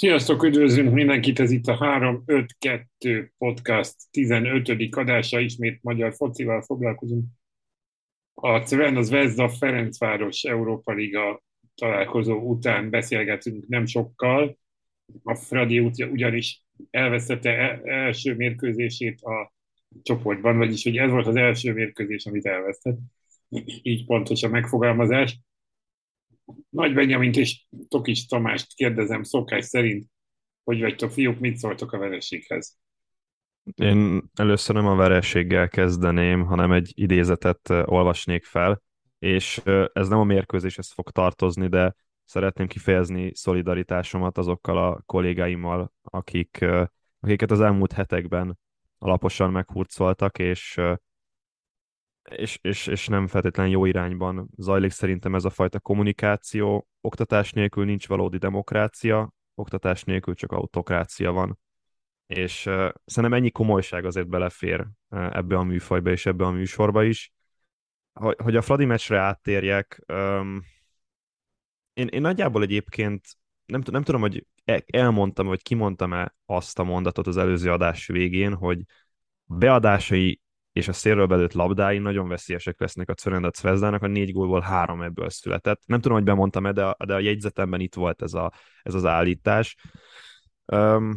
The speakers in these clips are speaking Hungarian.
Sziasztok, üdvözlünk mindenkit, ez itt a 3-5-2 podcast 15. adása, ismét magyar focival foglalkozunk. A Cven az Vezda Ferencváros Európa Liga találkozó után beszélgetünk nem sokkal. A Fradi ugyanis elvesztette e- első mérkőzését a csoportban, vagyis hogy ez volt az első mérkőzés, amit elvesztett. Így pontos a megfogalmazás. Nagy Benyamint és Tokis Tamást kérdezem szokás szerint, hogy vagytok fiúk, mit szóltok a vereséghez? Én először nem a vereséggel kezdeném, hanem egy idézetet olvasnék fel, és ez nem a mérkőzéshez fog tartozni, de szeretném kifejezni szolidaritásomat azokkal a kollégáimmal, akik, akiket az elmúlt hetekben alaposan meghurcoltak, és és, és, és nem feltétlenül jó irányban zajlik szerintem ez a fajta kommunikáció. Oktatás nélkül nincs valódi demokrácia, oktatás nélkül csak autokrácia van. És uh, szerintem ennyi komolyság azért belefér uh, ebbe a műfajba és ebbe a műsorba is. Hogy, hogy a Fradi meccsre áttérjek, um, én, én nagyjából egyébként nem, nem tudom, hogy e, elmondtam, vagy kimondtam-e azt a mondatot az előző adás végén, hogy beadásai és a szélről belőtt labdái nagyon veszélyesek lesznek a Cörenda Cvezdának, a négy gólból három ebből született. Nem tudom, hogy bemondtam-e, de, de a jegyzetemben itt volt ez, a, ez az állítás. Um,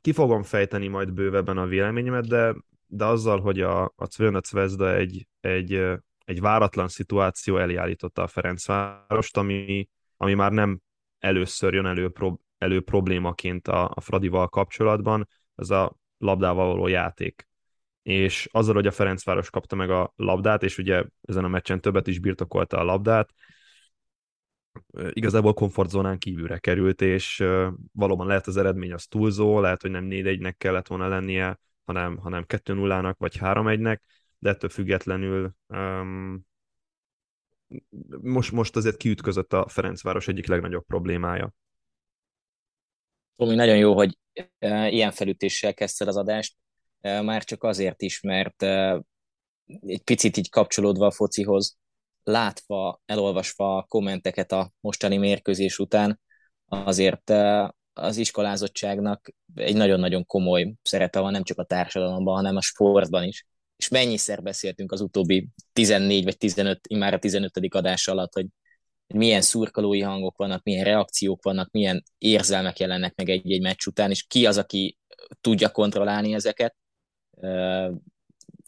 ki fogom fejteni majd bővebben a véleményemet, de, de azzal, hogy a, a Cörenda Cvezda egy, egy, egy váratlan szituáció elé állította a Ferencvárost, ami, ami már nem először jön elő, pro, elő problémaként a, a Fradival kapcsolatban, ez a labdával való játék és azzal, hogy a Ferencváros kapta meg a labdát, és ugye ezen a meccsen többet is birtokolta a labdát, igazából komfortzónán kívülre került, és valóban lehet az eredmény az túlzó, lehet, hogy nem 4-1-nek kellett volna lennie, hanem, hanem 2-0-nak vagy 3-1-nek, de ettől függetlenül um, most, most azért kiütközött a Ferencváros egyik legnagyobb problémája. Tomi, nagyon jó, hogy ilyen felütéssel kezdted az adást már csak azért is, mert egy picit így kapcsolódva a focihoz, látva, elolvasva a kommenteket a mostani mérkőzés után, azért az iskolázottságnak egy nagyon-nagyon komoly szerepe van nem csak a társadalomban, hanem a sportban is. És mennyiszer beszéltünk az utóbbi 14 vagy 15, már a 15. adás alatt, hogy milyen szurkolói hangok vannak, milyen reakciók vannak, milyen érzelmek jelennek meg egy-egy meccs után, és ki az, aki tudja kontrollálni ezeket,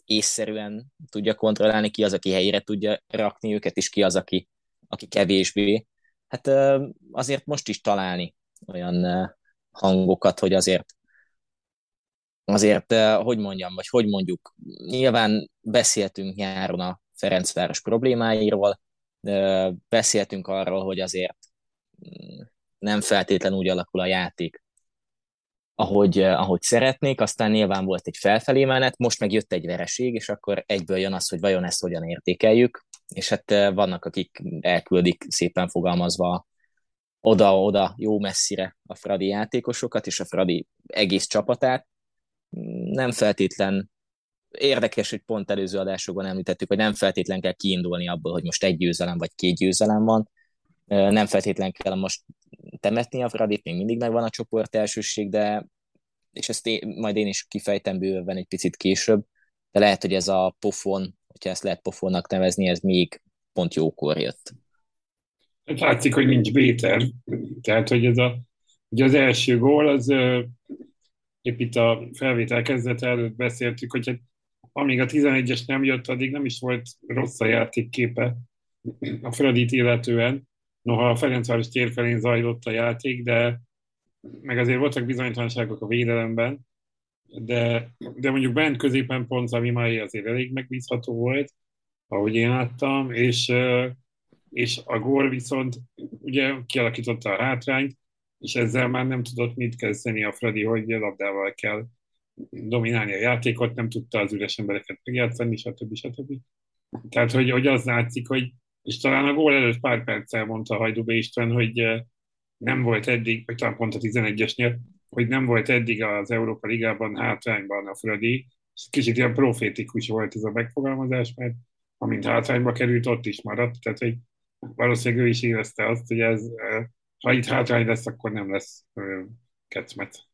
észszerűen tudja kontrollálni, ki az, aki helyére tudja rakni őket, és ki az, aki, aki kevésbé. Hát azért most is találni olyan hangokat, hogy azért azért, hogy mondjam, vagy hogy mondjuk, nyilván beszéltünk nyáron a Ferencváros problémáiról, beszéltünk arról, hogy azért mm, nem feltétlenül úgy alakul a játék, ahogy, eh, ahogy szeretnék, aztán nyilván volt egy felfelé menet, most meg jött egy vereség, és akkor egyből jön az, hogy vajon ezt hogyan értékeljük, és hát eh, vannak, akik elküldik szépen fogalmazva oda-oda jó messzire a Fradi játékosokat, és a Fradi egész csapatát. Nem feltétlen érdekes, hogy pont előző adásokban említettük, hogy nem feltétlen kell kiindulni abból, hogy most egy győzelem vagy két győzelem van, eh, nem feltétlen kell most temetni a Fradit, még mindig megvan a csoport elsőség, de és ezt én, majd én is kifejtem bőven egy picit később, de lehet, hogy ez a pofon, hogyha ezt lehet pofonnak nevezni, ez még pont jókor jött. Hát látszik, hogy nincs Béter. Tehát, hogy ez a, ugye az első gól, az épp itt a felvétel kezdete előtt beszéltük, hogy hát, amíg a 11-es nem jött, addig nem is volt rossz a játékképe a Fradit illetően. Noha a Ferencváros tér felén zajlott a játék, de meg azért voltak bizonytalanságok a védelemben, de, de mondjuk bent középen pont Zavimai azért elég megbízható volt, ahogy én láttam, és, és a gól viszont ugye kialakította a hátrányt, és ezzel már nem tudott mit kezdeni a Freddy, hogy labdával kell dominálni a játékot, nem tudta az üres embereket megjátszani, stb. stb. Tehát, hogy, hogy az látszik, hogy és talán a gól előtt pár perccel mondta Hajdú István, hogy nem volt eddig, vagy talán pont a 11-esnél, hogy nem volt eddig az Európa Ligában hátrányban a Fradi, és kicsit ilyen profétikus volt ez a megfogalmazás, mert amint hátrányba került, ott is maradt, tehát hogy valószínűleg ő is érezte azt, hogy ez, ha itt hátrány lesz, akkor nem lesz kecmet.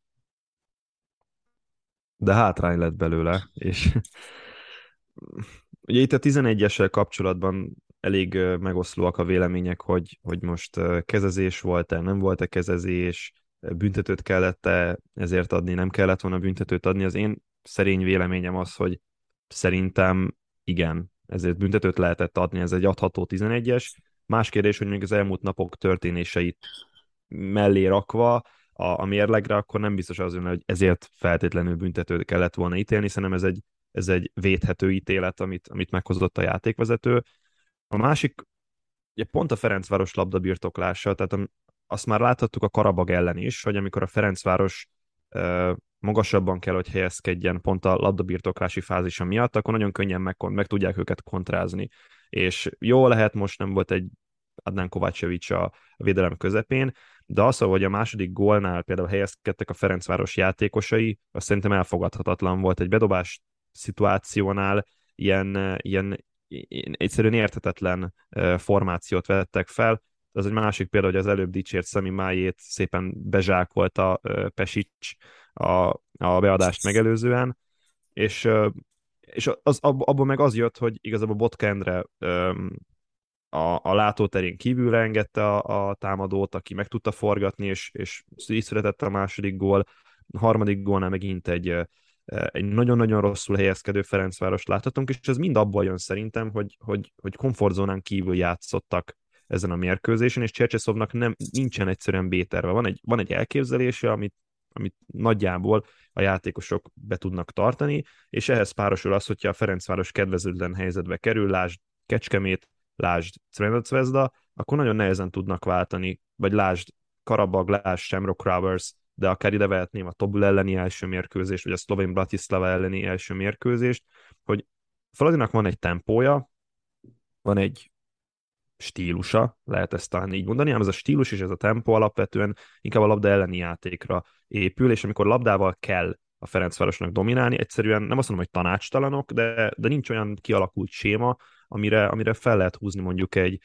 De hátrány lett belőle, és ugye itt a 11-essel kapcsolatban elég megoszlóak a vélemények, hogy, hogy most kezezés volt-e, nem volt-e kezezés, büntetőt kellett-e ezért adni, nem kellett volna büntetőt adni. Az én szerény véleményem az, hogy szerintem igen, ezért büntetőt lehetett adni, ez egy adható 11-es. Más kérdés, hogy még az elmúlt napok történéseit mellé rakva a, a mérlegre, akkor nem biztos az, hogy ezért feltétlenül büntetőt kellett volna ítélni, szerintem ez egy, ez egy védhető ítélet, amit, amit meghozott a játékvezető. A másik, ugye pont a Ferencváros labdabirtoklása, tehát azt már láthattuk a Karabag ellen is, hogy amikor a Ferencváros magasabban kell, hogy helyezkedjen pont a labdabirtoklási fázisa miatt, akkor nagyon könnyen meg, meg tudják őket kontrázni. És jó lehet, most nem volt egy Adnán Kovácsevics a védelem közepén, de az, hogy a második gólnál például helyezkedtek a Ferencváros játékosai, az szerintem elfogadhatatlan volt. Egy bedobás szituációnál ilyen, ilyen egyszerűen érthetetlen formációt vettek fel, az egy másik példa, hogy az előbb dicsért Szemi Májét szépen bezsákolta Pesics a, a beadást megelőzően, és, és az, abból meg az jött, hogy igazából Botkendre a, a látóterén kívül engedte a, a támadót, aki meg tudta forgatni, és, és így született a második gól. A harmadik gólnál megint egy, egy nagyon-nagyon rosszul helyezkedő Ferencváros láthatunk, és ez mind abból jön szerintem, hogy, hogy, hogy komfortzónán kívül játszottak ezen a mérkőzésen, és Csercseszovnak nem, nincsen egyszerűen B-terve. Van egy, van egy elképzelése, amit, amit nagyjából a játékosok be tudnak tartani, és ehhez párosul az, hogyha a Ferencváros kedvezőtlen helyzetbe kerül, lásd Kecskemét, lásd Crvenocvezda, akkor nagyon nehezen tudnak váltani, vagy lásd Karabag, lásd Shamrock Rovers, de akár ide vehetném a Tobul elleni első mérkőzést, vagy a Szlovén Bratislava elleni első mérkőzést, hogy Fradinak van egy tempója, van egy stílusa, lehet ezt talán így mondani, ám ez a stílus és ez a tempó alapvetően inkább a labda elleni játékra épül, és amikor labdával kell a Ferencvárosnak dominálni, egyszerűen nem azt mondom, hogy tanácstalanok, de, de nincs olyan kialakult séma, amire, amire fel lehet húzni mondjuk egy,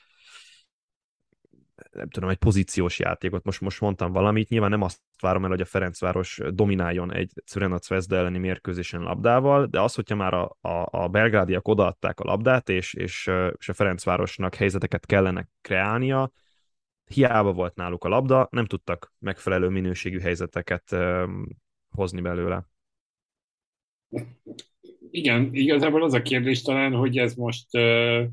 nem tudom, egy pozíciós játékot. Most, most mondtam valamit, nyilván nem azt várom el, hogy a Ferencváros domináljon egy Czurena Zvezda elleni mérkőzésen labdával, de az, hogyha már a, a, a belgrádiak odaadták a labdát, és, és, és a Ferencvárosnak helyzeteket kellene kreálnia, hiába volt náluk a labda, nem tudtak megfelelő minőségű helyzeteket hozni belőle. Igen, igazából az a kérdés talán, hogy ez most uh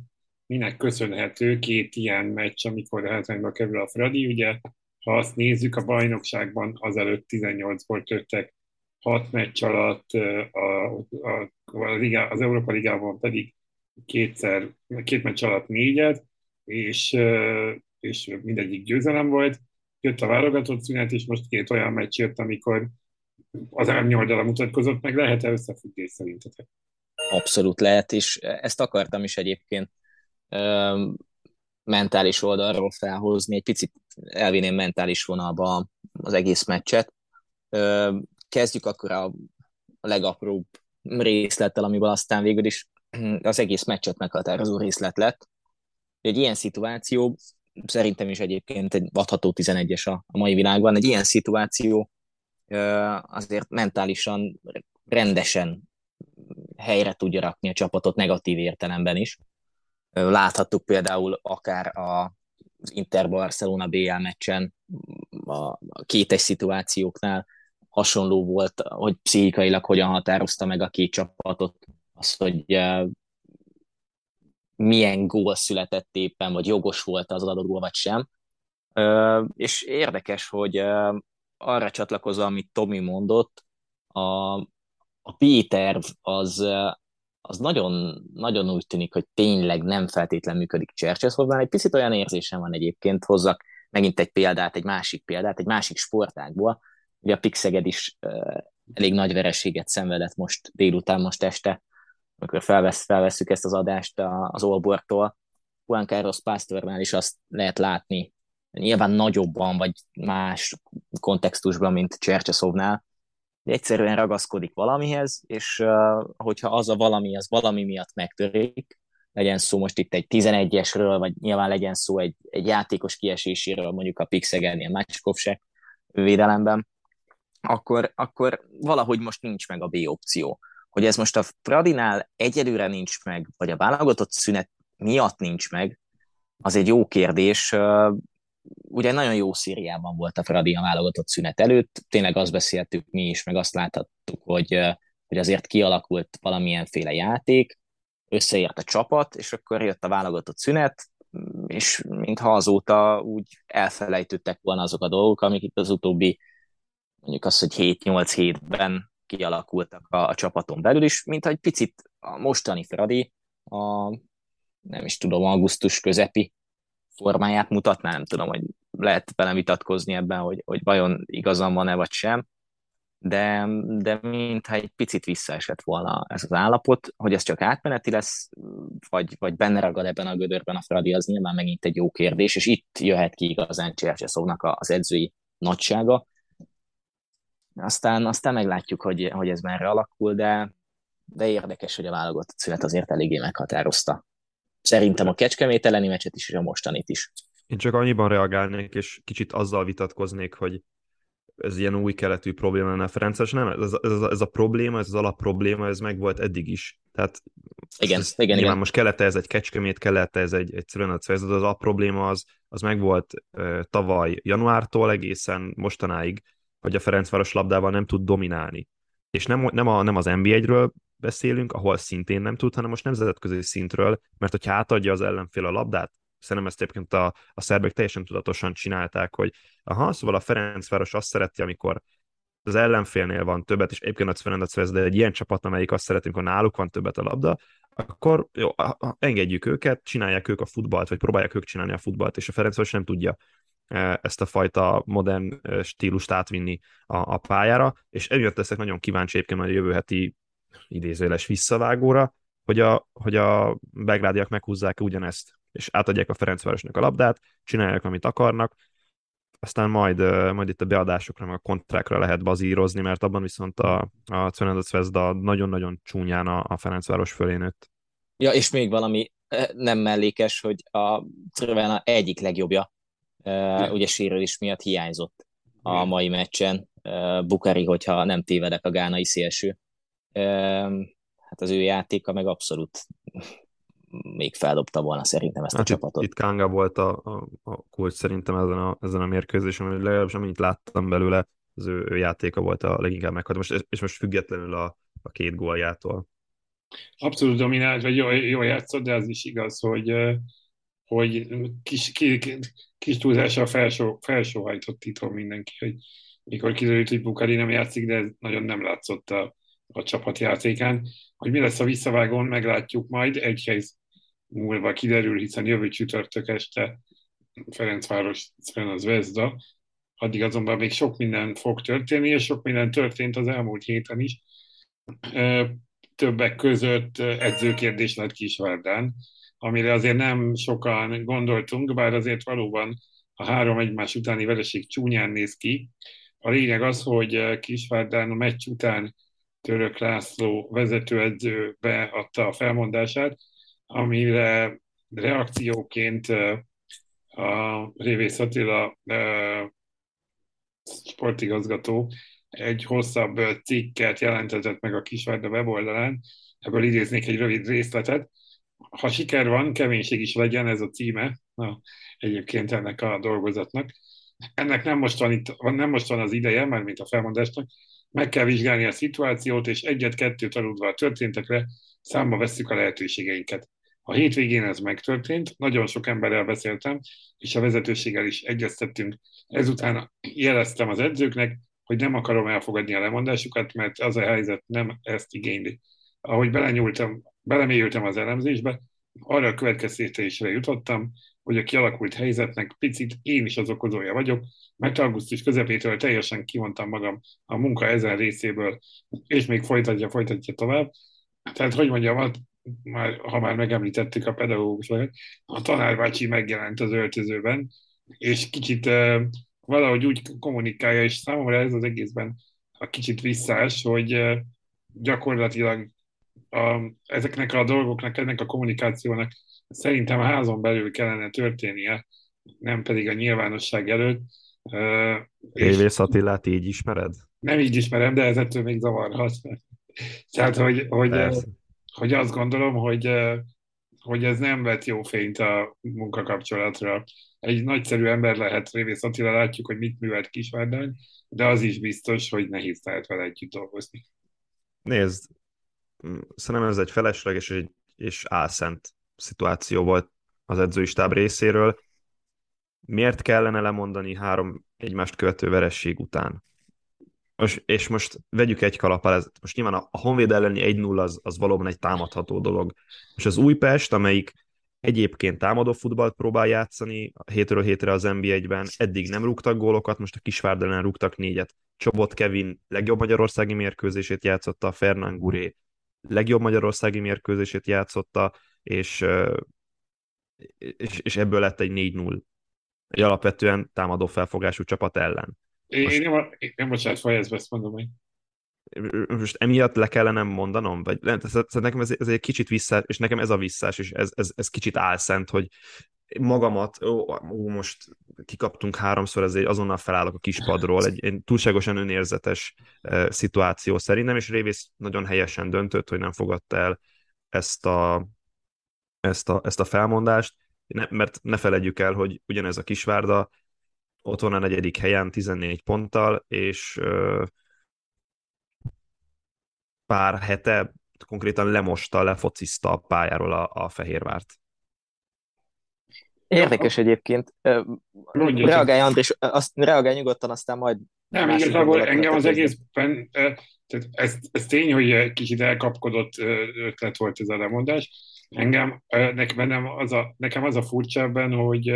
minek köszönhető két ilyen meccs, amikor hátrányba kerül a Fradi. Ugye, ha azt nézzük, a bajnokságban azelőtt 18 volt jöttek 6 meccs alatt, a, a, a Liga, az Európa Ligában pedig kétszer, két meccs alatt négyet, és, és mindegyik győzelem volt. Jött a válogatott szünet, és most két olyan meccs jött, amikor az árnyoldala mutatkozott meg. Lehet-e összefüggés szerintetek? Abszolút lehet, és ezt akartam is egyébként mentális oldalról felhozni, egy picit elvinném mentális vonalba az egész meccset. Kezdjük akkor a, legapróbb részlettel, amiből aztán végül is az egész meccset meghatározó részlet lett. Egy ilyen szituáció, szerintem is egyébként egy adható 11-es a, a mai világban, egy ilyen szituáció azért mentálisan rendesen helyre tudja rakni a csapatot negatív értelemben is. Láthattuk például akár a az Inter-Barcelona BL meccsen a kétes szituációknál hasonló volt, hogy pszichikailag hogyan határozta meg a két csapatot, az, hogy milyen gól született éppen, vagy jogos volt az adott gól, vagy sem. És érdekes, hogy arra csatlakozva, amit Tomi mondott, a, a B-terv az az nagyon, nagyon úgy tűnik, hogy tényleg nem feltétlen működik Csercseszhovban. Egy picit olyan érzésem van egyébként, hozzak megint egy példát, egy másik példát, egy másik sportágból. Ugye a Pixeged is uh, elég nagy vereséget szenvedett most délután, most este, amikor felvesz, felveszük ezt az adást az Olbortól. Juan Carlos Pastornál is azt lehet látni, nyilván nagyobban, vagy más kontextusban, mint Csercseszovnál, egyszerűen ragaszkodik valamihez, és uh, hogyha az a valami, az valami miatt megtörik, legyen szó most itt egy 11-esről, vagy nyilván legyen szó egy, egy játékos kieséséről, mondjuk a Pixegelnél Mácsikov se védelemben, akkor, akkor valahogy most nincs meg a B opció. Hogy ez most a Fradinál egyedülre nincs meg, vagy a válogatott szünet miatt nincs meg, az egy jó kérdés. Ugye nagyon jó szíriában volt a Fradi a válogatott szünet előtt, tényleg azt beszéltük mi is, meg azt láthattuk, hogy, hogy azért kialakult valamilyenféle játék, összeért a csapat, és akkor jött a válogatott szünet, és mintha azóta úgy elfelejtődtek volna azok a dolgok, amik itt az utóbbi, mondjuk az, hogy 7-8 hétben kialakultak a, a csapaton belül is, mintha egy picit a mostani Fradi a nem is tudom, augusztus közepi formáját mutatná, nem tudom, hogy lehet velem vitatkozni ebben, hogy, hogy vajon igazam van-e vagy sem, de, de mintha egy picit visszaesett volna ez az állapot, hogy ez csak átmeneti lesz, vagy, vagy benne ragad ebben a gödörben a Fradi, az nyilván megint egy jó kérdés, és itt jöhet ki igazán Csercseszovnak az edzői nagysága. Aztán, aztán meglátjuk, hogy, hogy ez merre alakul, de, de érdekes, hogy a válogatott szület azért eléggé meghatározta Szerintem a Kecskemét elleni meccset is, és a mostanit is. Én csak annyiban reagálnék, és kicsit azzal vitatkoznék, hogy ez ilyen új keletű probléma lenne Ferences. Nem, ez, ez, ez, ez a probléma, ez az alap probléma, ez meg volt eddig is. Tehát igen, ez, igen, igen. igen. most kellett ez egy kecskemét, kellett ez egy, egy Szrenec de az a probléma az, az meg volt uh, tavaly januártól egészen mostanáig, hogy a Ferencváros labdával nem tud dominálni. És nem, nem, a, nem az NB1-ről beszélünk, ahol szintén nem tud, hanem most nemzetközi szintről, mert hogyha átadja az ellenfél a labdát, szerintem ezt egyébként a, a szerbek teljesen tudatosan csinálták, hogy aha, szóval a Ferencváros azt szereti, amikor az ellenfélnél van többet, és egyébként a Ferenc de egy ilyen csapat, amelyik azt szeretünk, hogy náluk van többet a labda, akkor jó, engedjük őket, csinálják ők a futballt, vagy próbálják ők csinálni a futballt, és a Ferencváros nem tudja e, ezt a fajta modern e, stílust átvinni a, a pályára, és emiatt leszek nagyon kíváncsi egyébként a jövő heti idézőjeles visszavágóra, hogy a, hogy a belgrádiak meghúzzák ugyanezt, és átadják a Ferencvárosnak a labdát, csinálják, amit akarnak, aztán majd, majd itt a beadásokra, meg a kontrákra lehet bazírozni, mert abban viszont a, a Zvezda nagyon-nagyon csúnyán a, a Ferencváros fölé nőtt. Ja, és még valami nem mellékes, hogy a Crvena egyik legjobbja, uh, ugye sérülés miatt hiányzott a mai meccsen. Uh, Bukari, hogyha nem tévedek, a gánai szélső hát az ő játéka meg abszolút még feldobta volna szerintem ezt hát a itt, csapatot. Itt Kanga volt a, a, a kulcs szerintem ezen a, ezen a mérkőzésen, hogy legalábbis amennyit láttam belőle, az ő, ő játéka volt a leginkább megható, most, és most függetlenül a, a két góljától. Abszolút dominált, vagy jól, jól játszott, de az is igaz, hogy, hogy kis, kis, kis túlzással felsó, felsóhajtott itthon mindenki, hogy mikor kiderült, hogy Bukari nem játszik, de ez nagyon nem látszott a, a csapatjátékán. Hogy mi lesz a visszavágón, meglátjuk majd. Egy hely múlva kiderül, hiszen jövő csütörtök este Ferencváros az Vezda. Addig azonban még sok minden fog történni, és sok minden történt az elmúlt héten is. Többek között edzőkérdés lett Kisvárdán, amire azért nem sokan gondoltunk, bár azért valóban a három egymás utáni vereség csúnyán néz ki. A lényeg az, hogy Kisvárdán a meccs után Török László vezetőedző beadta a felmondását, amire reakcióként a Révész Attila sportigazgató egy hosszabb cikket jelentetett meg a Kisvárda weboldalán, ebből idéznék egy rövid részletet. Ha siker van, keménység is legyen, ez a címe na, egyébként ennek a dolgozatnak. Ennek nem most van, itt, nem most van az ideje, már mint a felmondásnak, meg kell vizsgálni a szituációt, és egyet-kettőt aludva a történtekre számba vesszük a lehetőségeinket. A hétvégén ez megtörtént, nagyon sok emberrel beszéltem, és a vezetőséggel is egyeztettünk. Ezután jeleztem az edzőknek, hogy nem akarom elfogadni a lemondásukat, mert az a helyzet nem ezt igényli. Ahogy belenyúltam, belemélyültem az elemzésbe, arra a következtetésre jutottam, hogy a kialakult helyzetnek picit én is az okozója vagyok, mert augusztus közepétől teljesen kivontam magam a munka ezen részéből, és még folytatja, folytatja tovább. Tehát, hogy mondjam, már, ha már megemlítettük a pedagógusokat, a tanárbácsi megjelent az öltözőben, és kicsit uh, valahogy úgy kommunikálja, és számomra ez az egészben a kicsit visszás, hogy uh, gyakorlatilag a, ezeknek a dolgoknak, ennek a kommunikációnak szerintem a házon belül kellene történnie, nem pedig a nyilvánosság előtt. Révész Attilát így ismered? Nem így ismerem, de ez ettől még zavarhat. Tehát, hogy, hogy, hogy azt gondolom, hogy, hogy ez nem vett jó fényt a munkakapcsolatra. Egy nagyszerű ember lehet Révész Attila, látjuk, hogy mit művelt Kisvárdány, de az is biztos, hogy nehéz lehet vele együtt dolgozni. Nézd, szerintem ez egy felesleges és, és álszent szituáció volt az edzői stáb részéről. Miért kellene lemondani három egymást követő veresség után? Most, és most vegyük egy kalap ez, most nyilván a, a Honvéd elleni 1-0 az, az valóban egy támadható dolog. És az Újpest, amelyik egyébként támadó futballt próbál játszani hétről hétre az NBA-ben, eddig nem rúgtak gólokat, most a Kisvárd ellen rúgtak négyet. Csobot Kevin legjobb magyarországi mérkőzését játszotta, a Fernand Guré legjobb magyarországi mérkőzését játszotta, és, és, és ebből lett egy 4-0. Egy alapvetően támadó felfogású csapat ellen. Én, most, én nem, én nem bocsánat, fejezve ezt mondom, hogy most emiatt le kellene mondanom, vagy ez, nekem ez, ez egy kicsit vissza, és nekem ez a visszás, és ez, ez, ez kicsit álszent, hogy magamat, ó, ó, most kikaptunk háromszor, ezért azonnal felállok a kispadról, egy, egy túlságosan önérzetes e, szituáció szerintem, és Révész nagyon helyesen döntött, hogy nem fogadta el ezt a, ezt a, ezt a felmondást, ne, mert ne felejtjük el, hogy ugyanez a Kisvárda ott van a negyedik helyen 14 ponttal, és ö, pár hete konkrétan lemosta, lefociszta a pályáról a, a Fehérvárt. Érdekes egyébként. Mondja, reagálj, Andrés, azt reagálj nyugodtan, aztán majd... Nem, igazából engem az egészben, tehát ez, ez tény, hogy kicsit elkapkodott ötlet volt ez a lemondás. Engem, nekem, az a, nekem az a furcsa ebben, hogy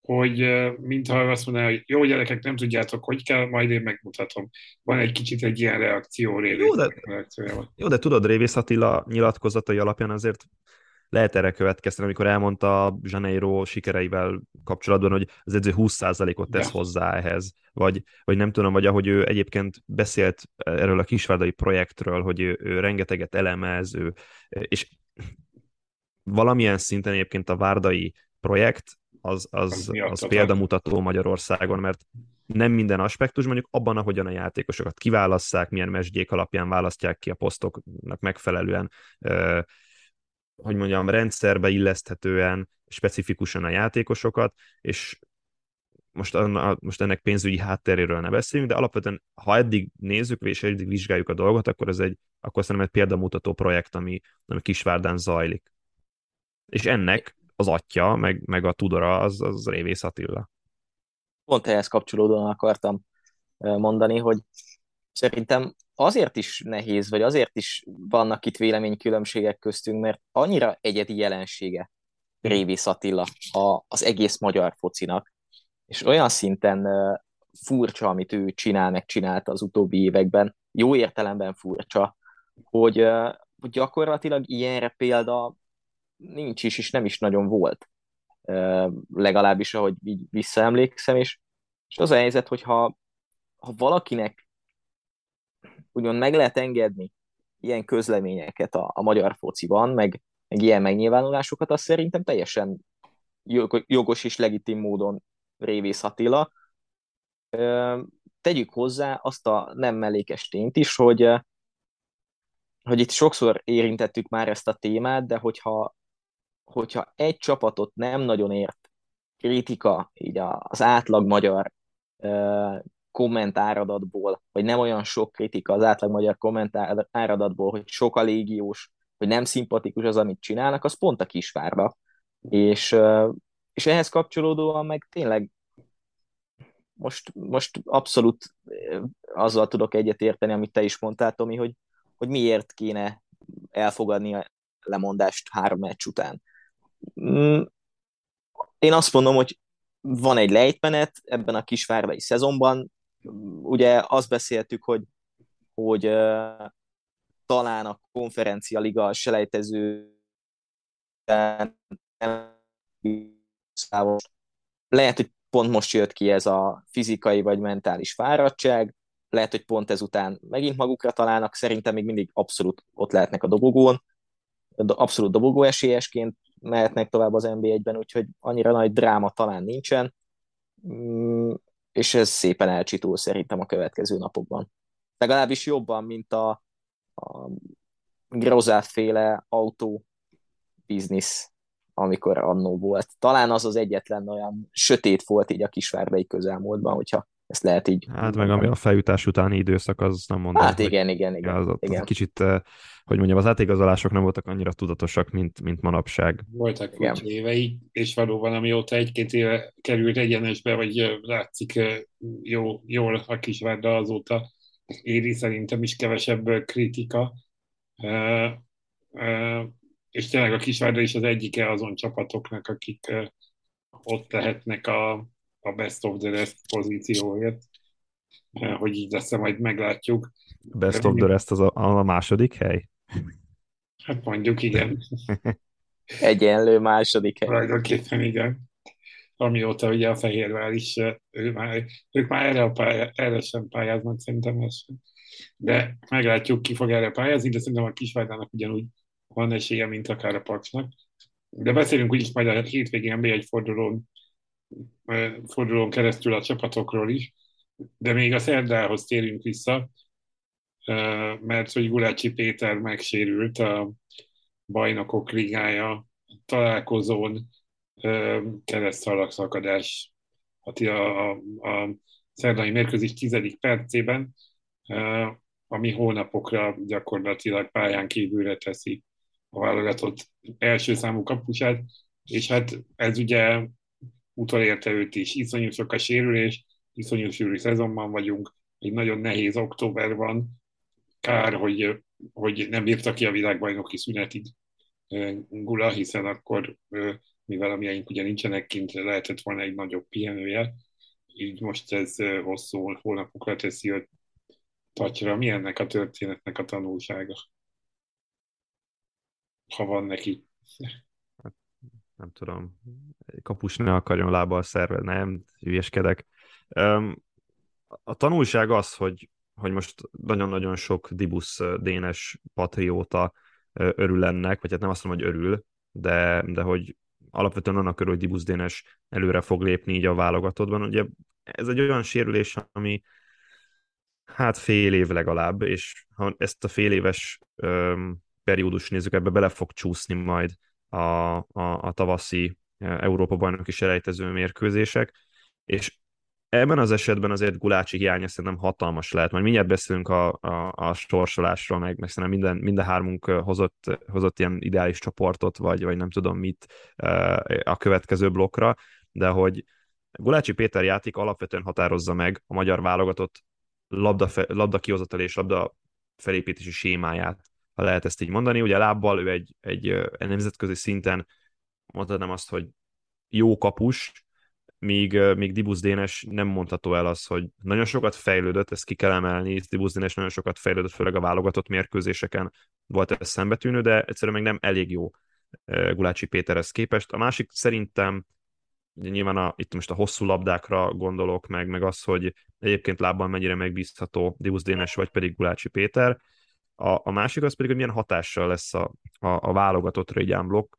hogy mintha azt mondaná, hogy jó gyerekek, nem tudjátok, hogy kell, majd én megmutatom. Van egy kicsit egy ilyen reakció révész. Jó, de, jó, de tudod, Révész Attila nyilatkozatai alapján azért lehet erre következteni, amikor elmondta a Janeiro sikereivel kapcsolatban, hogy az edző 20%-ot tesz hozzá ehhez, vagy, vagy nem tudom, vagy ahogy ő egyébként beszélt erről a kisvárdai projektről, hogy ő, ő rengeteget elemez, ő, és valamilyen szinten egyébként a várdai projekt az, az, az példamutató Magyarországon, mert nem minden aspektus, mondjuk abban, ahogyan a játékosokat kiválasszák, milyen mesdjék alapján választják ki a posztoknak megfelelően, hogy mondjam, rendszerbe illeszthetően, specifikusan a játékosokat, és most, most ennek pénzügyi hátteréről ne beszéljünk, de alapvetően, ha eddig nézzük, és eddig vizsgáljuk a dolgot, akkor ez egy, akkor szerintem egy példamutató projekt, ami, ami Kisvárdán zajlik. És ennek az atya, meg, meg a tudora, az, az Révész Attila. Pont ehhez kapcsolódóan akartam mondani, hogy szerintem azért is nehéz, vagy azért is vannak itt véleménykülönbségek köztünk, mert annyira egyedi jelensége Révész Attila a, az egész magyar focinak, és olyan szinten furcsa, amit ő csinál, meg az utóbbi években, jó értelemben furcsa, hogy, hogy gyakorlatilag ilyenre példa nincs is, és nem is nagyon volt. Legalábbis, ahogy így visszaemlékszem, és, és az a helyzet, hogyha ha valakinek úgymond meg lehet engedni ilyen közleményeket a, a magyar fociban, meg, meg ilyen megnyilvánulásokat, az szerintem teljesen jogos és legitim módon Révész Attila. Tegyük hozzá azt a nem mellékes tényt is, hogy, hogy itt sokszor érintettük már ezt a témát, de hogyha hogyha egy csapatot nem nagyon ért kritika így az átlag magyar kommentáradatból, vagy nem olyan sok kritika az átlag magyar kommentáradatból, hogy sok a légiós, hogy nem szimpatikus az, amit csinálnak, az pont a kisvárba. És, és ehhez kapcsolódóan meg tényleg most, most abszolút azzal tudok egyetérteni, amit te is mondtál, Tomi, hogy, hogy miért kéne elfogadni a lemondást három meccs után. Mm, én azt mondom, hogy van egy lejtmenet ebben a kisvárdai szezonban. Ugye azt beszéltük, hogy, hogy talán a konferencia liga selejtező lehet, hogy pont most jött ki ez a fizikai vagy mentális fáradtság, lehet, hogy pont ezután megint magukra találnak, szerintem még mindig abszolút ott lehetnek a dobogón, abszolút dobogó esélyesként mehetnek tovább az NBA-ben, úgyhogy annyira nagy dráma talán nincsen, mm, és ez szépen elcsitul szerintem a következő napokban. Legalábbis jobban, mint a, a Grozát-féle autó biznisz, amikor annó volt. Talán az az egyetlen olyan sötét volt így a kisvárdai közelmúltban, hogyha ezt lehet így. Hát meg ami a feljutás utáni időszak, az nem mondom. Hát igen, igen, igen. Az, az igen. Kicsit, eh, hogy mondjam, az átigazolások nem voltak annyira tudatosak, mint, mint manapság. Voltak igen. évei, és valóban amióta egy-két éve került egyenesbe, vagy eh, látszik eh, jó, jól a kisvárda azóta éri szerintem is kevesebb kritika. És tényleg a kisvárda is az egyike azon csapatoknak, akik ott lehetnek a a best of the rest pozícióért, eh, hogy így lesz majd meglátjuk. Best of the rest az a, a második hely? Hát mondjuk igen. Egyenlő második hely. Tulajdonképpen igen. Amióta ugye a Fehérvár is, eh, ő már, ők már erre, a pályá, erre sem pályáznak, szerintem ez sem. De meglátjuk, ki fog erre pályázni, de szerintem a Kisvárdának ugyanúgy van esélye, mint akár a Paxnak. De beszélünk úgyis majd a hétvégén egy fordulón fordulón keresztül a csapatokról is, de még a szerdához térünk vissza, mert hogy Gulácsi Péter megsérült a bajnokok ligája találkozón keresztszalagszakadás a, a, a szerdai mérkőzés tizedik percében, ami hónapokra gyakorlatilag pályán kívülre teszi a válogatott első számú kapusát, és hát ez ugye utolérte őt is. Iszonyú sok a sérülés, iszonyú sűrű szezonban vagyunk, egy nagyon nehéz október van, kár, hogy, hogy nem bírta ki a világbajnoki szünetig Gula, hiszen akkor, mivel a miénk ugye nincsenek kint, lehetett volna egy nagyobb pihenője, így most ez hosszú hónapokra teszi őt tacsra. Mi ennek a történetnek a tanulsága? Ha van neki nem tudom, kapus ne akarjon lábbal szerved, nem, hülyeskedek. A tanulság az, hogy, hogy most nagyon-nagyon sok Dibusz Dénes patrióta örül ennek, vagy hát nem azt mondom, hogy örül, de, de hogy alapvetően annak örül, hogy Dibusz Dénes előre fog lépni így a válogatottban. Ugye ez egy olyan sérülés, ami hát fél év legalább, és ha ezt a fél éves öm, periódus nézzük, ebbe bele fog csúszni majd a, a, a tavaszi e, Európa bajnoki selejtező mérkőzések, és ebben az esetben azért Gulácsi hiánya szerintem hatalmas lehet. Majd mindjárt beszélünk a, a, a sorsolásról, meg, meg szerintem minden, minden hármunk hozott, hozott ilyen ideális csoportot, vagy, vagy nem tudom mit a következő blokkra, de hogy Gulácsi Péter játék alapvetően határozza meg a magyar válogatott labda, labda kihozatal és labda felépítési sémáját ha lehet ezt így mondani. Ugye lábbal ő egy, egy, egy nemzetközi szinten mondhatnám azt, hogy jó kapus, míg, míg Dibusz Dénes nem mondható el az, hogy nagyon sokat fejlődött, ezt ki kell emelni, Dibusz Dénes nagyon sokat fejlődött, főleg a válogatott mérkőzéseken volt ez szembetűnő, de egyszerűen még nem elég jó Gulácsi Péterhez képest. A másik szerintem nyilván a, itt most a hosszú labdákra gondolok, meg, meg az, hogy egyébként lábban mennyire megbízható Dibusz Dénes, vagy pedig Gulácsi Péter. A, a másik az pedig, hogy milyen hatással lesz a, a, a válogatottra egy blokk,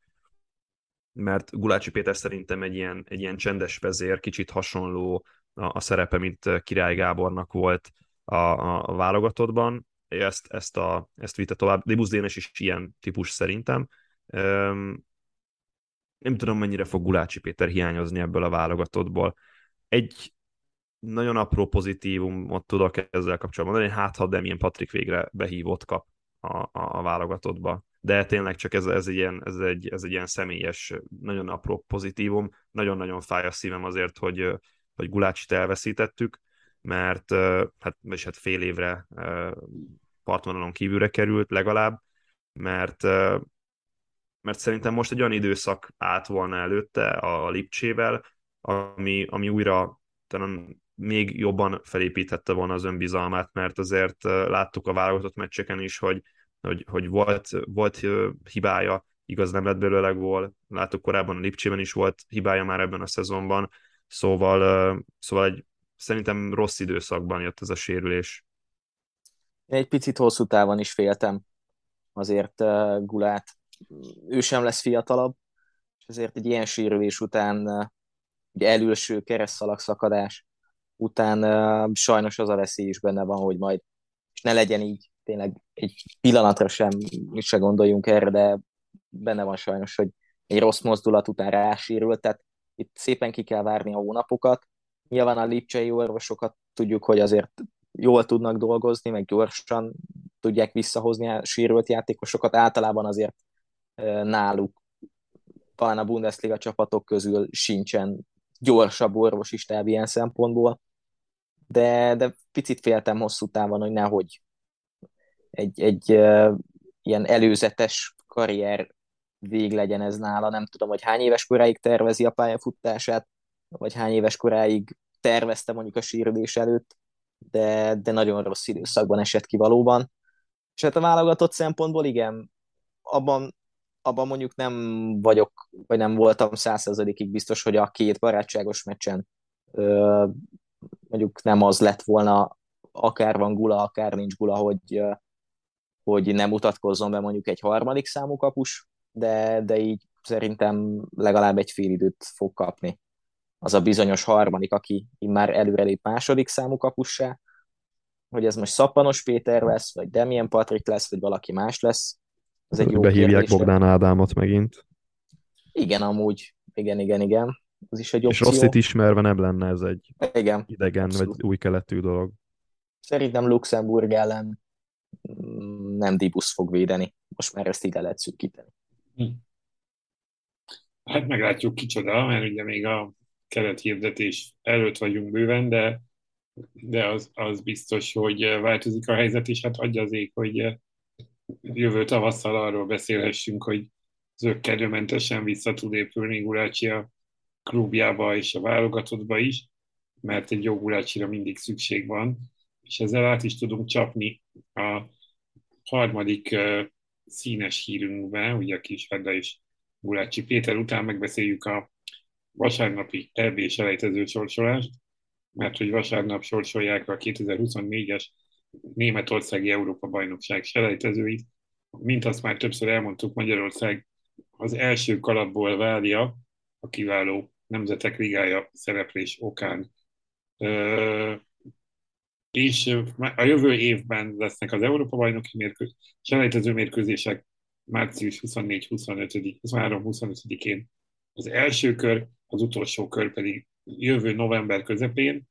mert Gulácsi Péter szerintem egy ilyen, egy ilyen csendes vezér, kicsit hasonló a, a szerepe, mint Király Gábornak volt a, a, a válogatottban. Ezt, ezt, a, ezt vitte tovább. Dibusz Dénes is ilyen típus szerintem. Um, nem tudom, mennyire fog Gulácsi Péter hiányozni ebből a válogatottból. Egy nagyon apró pozitívumot tudok ezzel kapcsolatban mondani, hát ha Demien Patrik végre behívott kap a, a, a válogatottba. De tényleg csak ez, ez, egy ilyen, ez, egy, ez egy ilyen személyes, nagyon apró pozitívum. Nagyon-nagyon fáj a szívem azért, hogy, hogy Gulácsit elveszítettük, mert hát, és hát fél évre partvonalon kívülre került legalább, mert mert szerintem most egy olyan időszak állt volna előtte a Lipcsével, ami, ami újra talán még jobban felépítette volna az önbizalmát, mert azért láttuk a válogatott meccseken is, hogy, hogy, hogy volt, volt hibája, igaz nem lett belőle gól, láttuk korábban a Lipcsében is volt hibája már ebben a szezonban, szóval, szóval egy szerintem rossz időszakban jött ez a sérülés. Én egy picit hosszú távon is féltem azért uh, Gulát. Ő sem lesz fiatalabb, és ezért egy ilyen sérülés után uh, egy elülső szakadás után sajnos az a veszély is benne van, hogy majd és ne legyen így tényleg egy pillanatra sem, se gondoljunk erre, de benne van sajnos, hogy egy rossz mozdulat után rásírult, tehát itt szépen ki kell várni a hónapokat. Nyilván a lipcsei orvosokat tudjuk, hogy azért jól tudnak dolgozni, meg gyorsan tudják visszahozni a sérült játékosokat. Általában azért náluk talán a Bundesliga csapatok közül sincsen gyorsabb orvosi stáb ilyen szempontból, de, de picit féltem hosszú távon, hogy nehogy egy, egy uh, ilyen előzetes karrier vég legyen ez nála. Nem tudom, hogy hány éves koráig tervezi a pályafutását, vagy hány éves koráig tervezte mondjuk a sérülés előtt, de, de nagyon rossz időszakban esett ki valóban. És hát a válogatott szempontból igen, abban, abban mondjuk nem vagyok, vagy nem voltam százszerzadikig biztos, hogy a két barátságos meccsen ö, mondjuk nem az lett volna, akár van gula, akár nincs gula, hogy, hogy nem mutatkozzon be mondjuk egy harmadik számú kapus, de, de így szerintem legalább egy fél időt fog kapni. Az a bizonyos harmadik, aki már előrelép második számú kapussá, hogy ez most Szappanos Péter lesz, vagy Demien Patrik lesz, vagy valaki más lesz. Az egy jó Behívják kérdés. Bogdán Ádámot megint. Igen, amúgy. Igen, igen, igen. Az is egy opció. És Rosszit ismerve nem lenne ez egy igen, idegen, abszolút. vagy új keletű dolog. Szerintem Luxemburg ellen mm, nem Dibusz fog védeni. Most már ezt ide lehet szűkíteni. Hm. Hát meglátjuk kicsoda, mert ugye még a hirdetés előtt vagyunk bőven, de, de az, az biztos, hogy változik a helyzet, és hát adja az ég, hogy jövő tavasszal arról beszélhessünk, hogy zöggenőmentesen vissza tud épülni Gulácsi a klubjába és a válogatottba is, mert egy jó Gulácsira mindig szükség van, és ezzel át is tudunk csapni a harmadik színes hírünkbe, ugye a Kisvedda és Gulácsi Péter után megbeszéljük a vasárnapi EB selejtező sorsolást, mert hogy vasárnap sorsolják a 2024-es Németországi Európa-bajnokság selejtezőit. Mint azt már többször elmondtuk, Magyarország az első kalapból várja a kiváló Nemzetek Ligája szereplés okán. És a jövő évben lesznek az Európa-bajnoki mérkőzések, selejtező mérkőzések március 24-25, 23-25-én az első kör, az utolsó kör pedig jövő november közepén,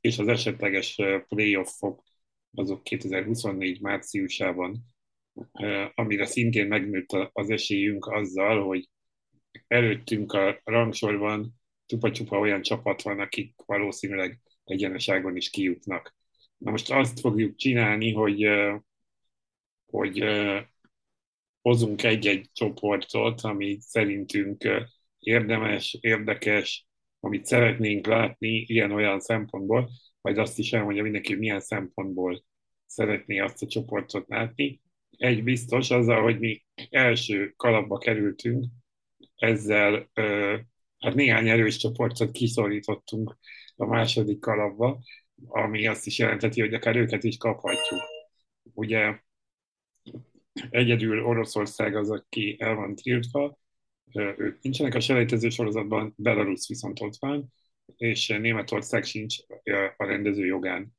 és az esetleges playoffok azok 2024 márciusában, amire szintén megnőtt az esélyünk azzal, hogy előttünk a rangsorban csupa-csupa olyan csapat van, akik valószínűleg egyeneságon is kijutnak. Na most azt fogjuk csinálni, hogy, hogy hozunk egy-egy csoportot, ami szerintünk érdemes, érdekes, amit szeretnénk látni ilyen-olyan szempontból, majd azt is elmondja mindenki, milyen szempontból szeretné azt a csoportot látni. Egy biztos azzal, hogy mi első kalapba kerültünk, ezzel hát néhány erős csoportot kiszorítottunk a második kalapba, ami azt is jelenteti, hogy akár őket is kaphatjuk. Ugye egyedül Oroszország az, aki el van tiltva, ők nincsenek a selejtező sorozatban, Belarus viszont ott van, és Németország sincs a rendező jogán,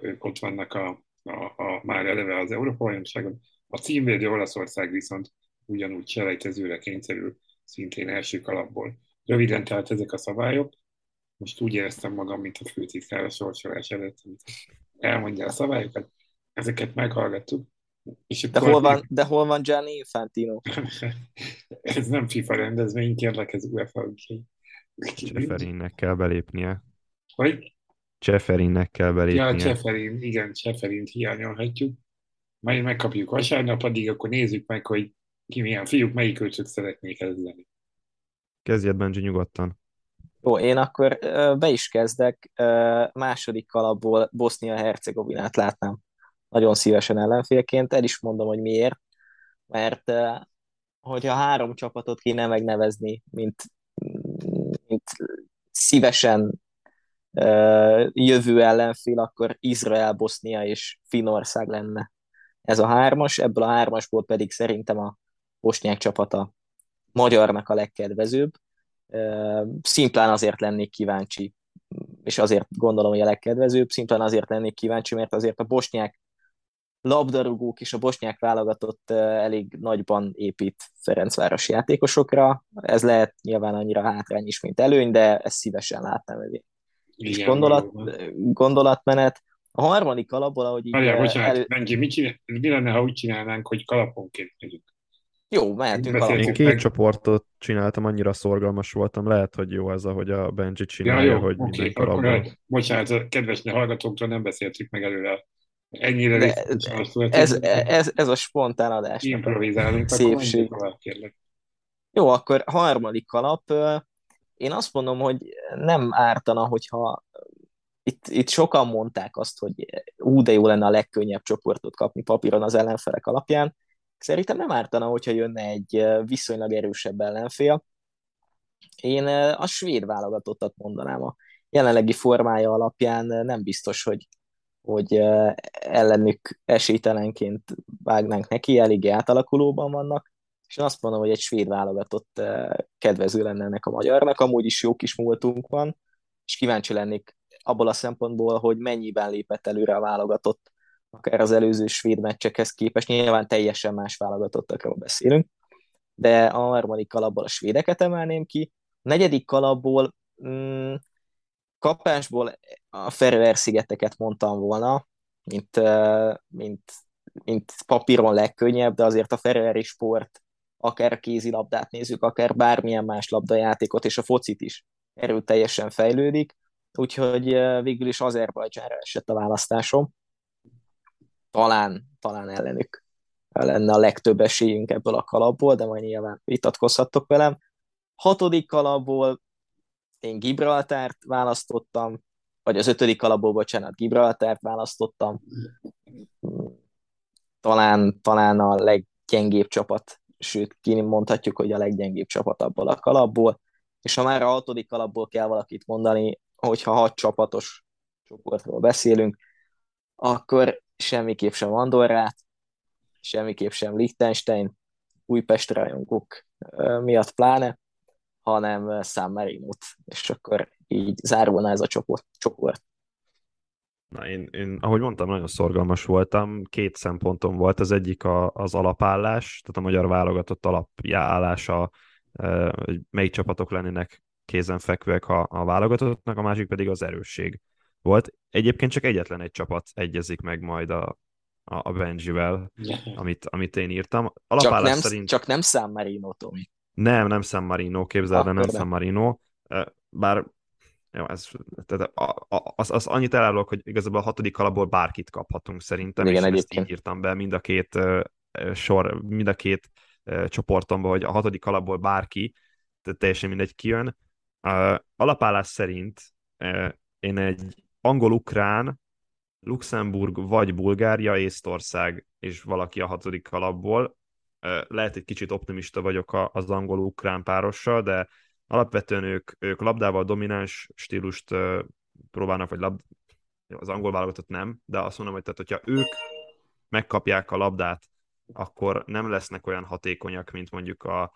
ők ott vannak a, a, a már eleve az Európa bajnokságon. A címvédő Olaszország viszont ugyanúgy selejtezőre kényszerül, szintén első kalapból. Röviden tehát ezek a szabályok. Most úgy éreztem magam, mint a főtitkár a sorsolás előtt, amit elmondja a szabályokat. Ezeket meghallgattuk, és de, hol van, de hol van Gianni Infantino? ez nem FIFA rendezvény, kérlek, ez UEFA, úgyhogy... Cseferinnek kell belépnie. Hogy? Cseferinnek kell belépnie. Ja, Cseferin, igen, Cseferint hiányolhatjuk. Majd megkapjuk vasárnap, addig akkor nézzük meg, hogy ki milyen fiúk, melyik őcsök szeretnék kezdeni. Kezdjed, Benji, nyugodtan. Jó, én akkor be is kezdek. Második kalapból Bosznia-Hercegovinát látnám nagyon szívesen ellenfélként. El is mondom, hogy miért. Mert hogyha három csapatot kéne megnevezni, mint, mint szívesen jövő ellenfél, akkor Izrael, Bosznia és Finország lenne ez a hármas, ebből a hármasból pedig szerintem a bosnyák csapata magyarnak a legkedvezőbb. Szimplán azért lennék kíváncsi, és azért gondolom, hogy a legkedvezőbb, szimplán azért lennék kíváncsi, mert azért a bosnyák labdarúgók és a bosnyák válogatott elég nagyban épít Ferencváros játékosokra. Ez lehet nyilván annyira hátrány is, mint előny, de ezt szívesen látnám elé. És gondolat, gondolatmenet, a harmadik alapból, ahogy így... Várjál, bocsánat, elő... Benji, mit csinál, mi lenne, ha úgy csinálnánk, hogy kalaponként megyünk? Jó, mehetünk Én két meg... csoportot csináltam, annyira szorgalmas voltam. Lehet, hogy jó ez, ahogy a Benji csinálja, ja, jó, hogy okay, akkor, akkor, Bocsánat, kedves hallgatóktól nem beszéltük meg előre. Ennyire De ez, ez, ez, ez, a spontán adás. Improvizálunk, Szépség. akkor kérlek. Jó, akkor harmadik kalap. Én azt mondom, hogy nem ártana, hogyha itt, itt sokan mondták azt, hogy ú, de jó lenne a legkönnyebb csoportot kapni papíron az ellenfelek alapján. Szerintem nem ártana, hogyha jönne egy viszonylag erősebb ellenfél. Én a svéd válogatottat mondanám a jelenlegi formája alapján nem biztos, hogy, hogy ellenük esélytelenként vágnánk neki, eléggé átalakulóban vannak, és én azt mondom, hogy egy svéd válogatott kedvező lenne ennek a magyarnak, amúgy is jó kis múltunk van, és kíváncsi lennék abból a szempontból, hogy mennyiben lépett előre a válogatott, akár az előző svéd meccsekhez képest, nyilván teljesen más válogatottakról beszélünk, de a harmadik kalapból a svédeket emelném ki, a negyedik kalapból mm, kapásból a Ferrer-szigeteket mondtam volna, mint, mint, mint papíron legkönnyebb, de azért a Ferrari sport, akár a kézilabdát nézzük, akár bármilyen más labdajátékot, és a focit is erőteljesen fejlődik, úgyhogy végül is Azerbajdzsánra esett a választásom. Talán, talán ellenük lenne a legtöbb esélyünk ebből a kalapból, de majd nyilván vitatkozhattok velem. Hatodik kalapból én Gibraltárt választottam, vagy az ötödik kalapból, bocsánat, Gibraltárt választottam. Talán, talán a leggyengébb csapat, sőt, mondhatjuk, hogy a leggyengébb csapat abból a kalapból. És ha már a hatodik kalapból kell valakit mondani, hogyha hat csapatos csoportról beszélünk, akkor semmiképp sem Andorrát, semmiképp sem Liechtenstein, Újpest rajongók miatt pláne, hanem San Marino-t, és akkor így zárulna ez a csoport. csoport. Na, én, én, ahogy mondtam, nagyon szorgalmas voltam. Két szempontom volt. Az egyik a, az alapállás, tehát a magyar válogatott alapállása, hogy melyik csapatok lennének kézenfekvőek a, a válogatottnak, a másik pedig az erősség volt. Egyébként csak egyetlen egy csapat egyezik meg majd a, a, a Benjivel, amit, amit én írtam. Alapállás csak nem, szerint... csak nem San Marino, Tomi. Nem, nem San Marino, képzeld el, nem San Marino. Bár jó, ez, tehát az, az annyit elárulok, hogy igazából a hatodik alapból bárkit kaphatunk szerintem, Igen, és egyébként. ezt így írtam be mind a két sor, mind a két csoportomba, hogy a hatodik alapból bárki, tehát teljesen mindegy kijön. Alapállás szerint én egy angol-ukrán, Luxemburg vagy Bulgária, Észtország és valaki a hatodik alapból. Lehet egy kicsit optimista vagyok az angol-ukrán párossal, de alapvetően ők, ők labdával domináns stílust próbálnak, vagy lab... az angol válogatott nem, de azt mondom, hogy tehát, hogyha ők megkapják a labdát, akkor nem lesznek olyan hatékonyak, mint mondjuk a,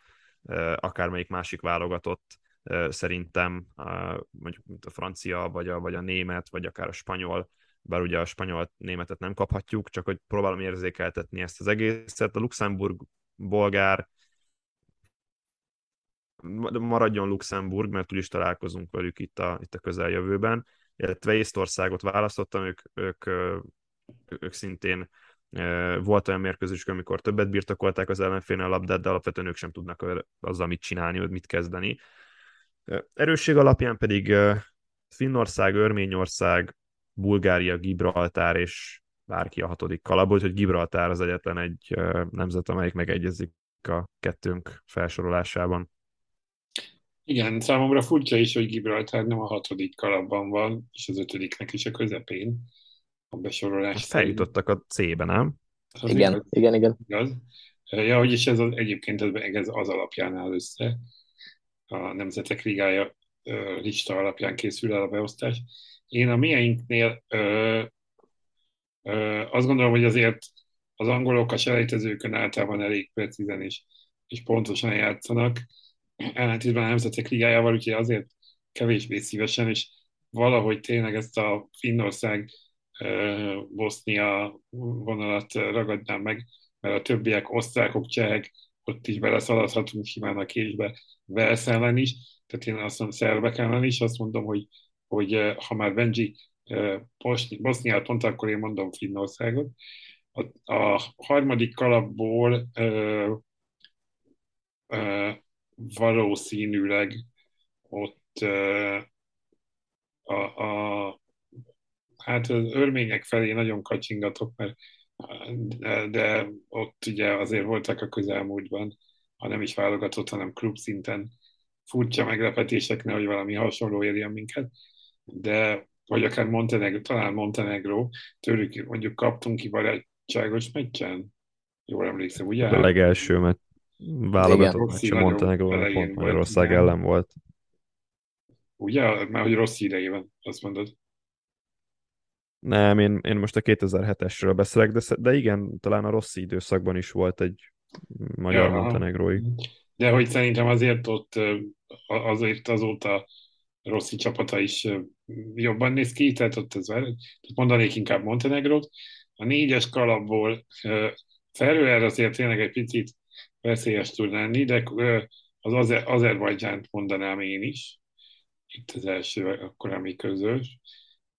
akármelyik másik válogatott szerintem, mondjuk mint a francia, vagy a, vagy a német, vagy akár a spanyol, bár ugye a spanyol németet nem kaphatjuk, csak hogy próbálom érzékeltetni ezt az egészet. A Luxemburg, bolgár, maradjon Luxemburg, mert úgyis találkozunk velük itt a, itt a közeljövőben, illetve Észtországot választottam, ők, ők, ők szintén volt olyan mérkőzés, amikor többet birtokolták az ellenfélnél a labdát, de alapvetően ők sem tudnak azzal mit csinálni, vagy mit kezdeni. Erősség alapján pedig Finnország, Örményország, Bulgária, Gibraltár és bárki a hatodik kalapból, hogy Gibraltár az egyetlen egy nemzet, amelyik megegyezik a kettőnk felsorolásában. Igen, számomra furcsa is, hogy Gibraltár nem a hatodik kalapban van, és az ötödiknek is a közepén a besorolás. Feljutottak a C-be, nem? Az igen, igaz, igen, igen. Igaz. Ja, hogy is ez az, egyébként ez, ez az alapján áll össze a Nemzetek Ligája lista alapján készül el a beosztás. Én a mieinknél ö, ö, azt gondolom, hogy azért az angolok a selejtezőkön általában elég precízen és, és pontosan játszanak, ellentétben a Nemzetek Ligájával, úgyhogy azért kevésbé szívesen, és valahogy tényleg ezt a Finnország Bosznia vonalat ragadnám meg, mert a többiek osztrákok, csehek, ott is beleszaladhatunk simán a késbe, Velsz ellen is, tehát én azt mondom, szerbek ellen is, azt mondom, hogy, hogy ha már Benji Boszniát mondta, akkor én mondom Finnországot. A, a harmadik kalapból ö, ö, valószínűleg ott ö, a, a, hát az örmények felé nagyon kacsingatok, mert de ott ugye azért voltak a közelmúltban, ha nem is válogatott, hanem klub szinten furcsa meglepetéseknél, hogy valami hasonló érjen minket, de vagy akár Montenegro, talán Montenegro, tőlük mondjuk kaptunk ki barátságos meccsen. Jól emlékszem, ugye? A legelső mert válogatott meccs Montenegro pont Magyarország ellen volt. Ugye? Mert hogy rossz idejében, azt mondod. Nem, én, én most a 2007-esről beszélek, de, de igen, talán a rossz időszakban is volt egy magyar ja, montenegrói. De hogy szerintem azért ott azért azóta Rossi csapata is jobban néz ki, tehát ott ez, tehát mondanék inkább Montenegrót. A négyes kalapból Ferőer azért tényleg egy picit veszélyes tud lenni, de az Azer- Azerbajdzsánt mondanám én is. Itt az első, akkor ami közös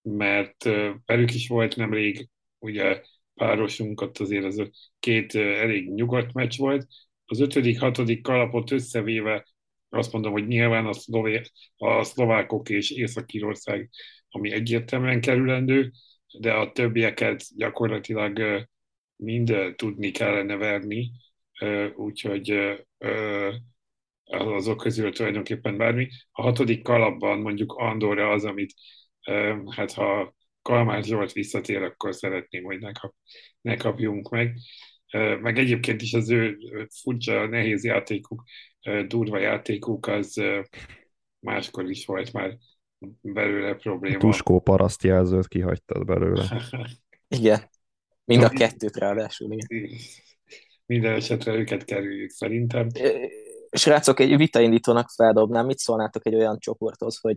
mert velük is volt nemrég, ugye párosunk, ott azért az két elég nyugodt meccs volt. Az ötödik, hatodik kalapot összevéve azt mondom, hogy nyilván a, szlové, a szlovákok és Észak-Írország, ami egyértelműen kerülendő, de a többieket gyakorlatilag mind tudni kellene verni, úgyhogy azok közül tulajdonképpen bármi. A hatodik kalapban mondjuk Andorra az, amit hát ha Kalmár Zsolt visszatér, akkor szeretném, hogy ne, kap, ne kapjunk meg. Meg egyébként is az ő furcsa, nehéz játékuk, durva játékuk, az máskor is volt már belőle probléma. Tuskó parasztjelzőt kihagytad belőle. igen. Mind a kettőt ráadásul, igen. Minden esetre őket kerüljük szerintem. Srácok, egy vitaindítónak feldobnám, mit szólnátok egy olyan csoporthoz, hogy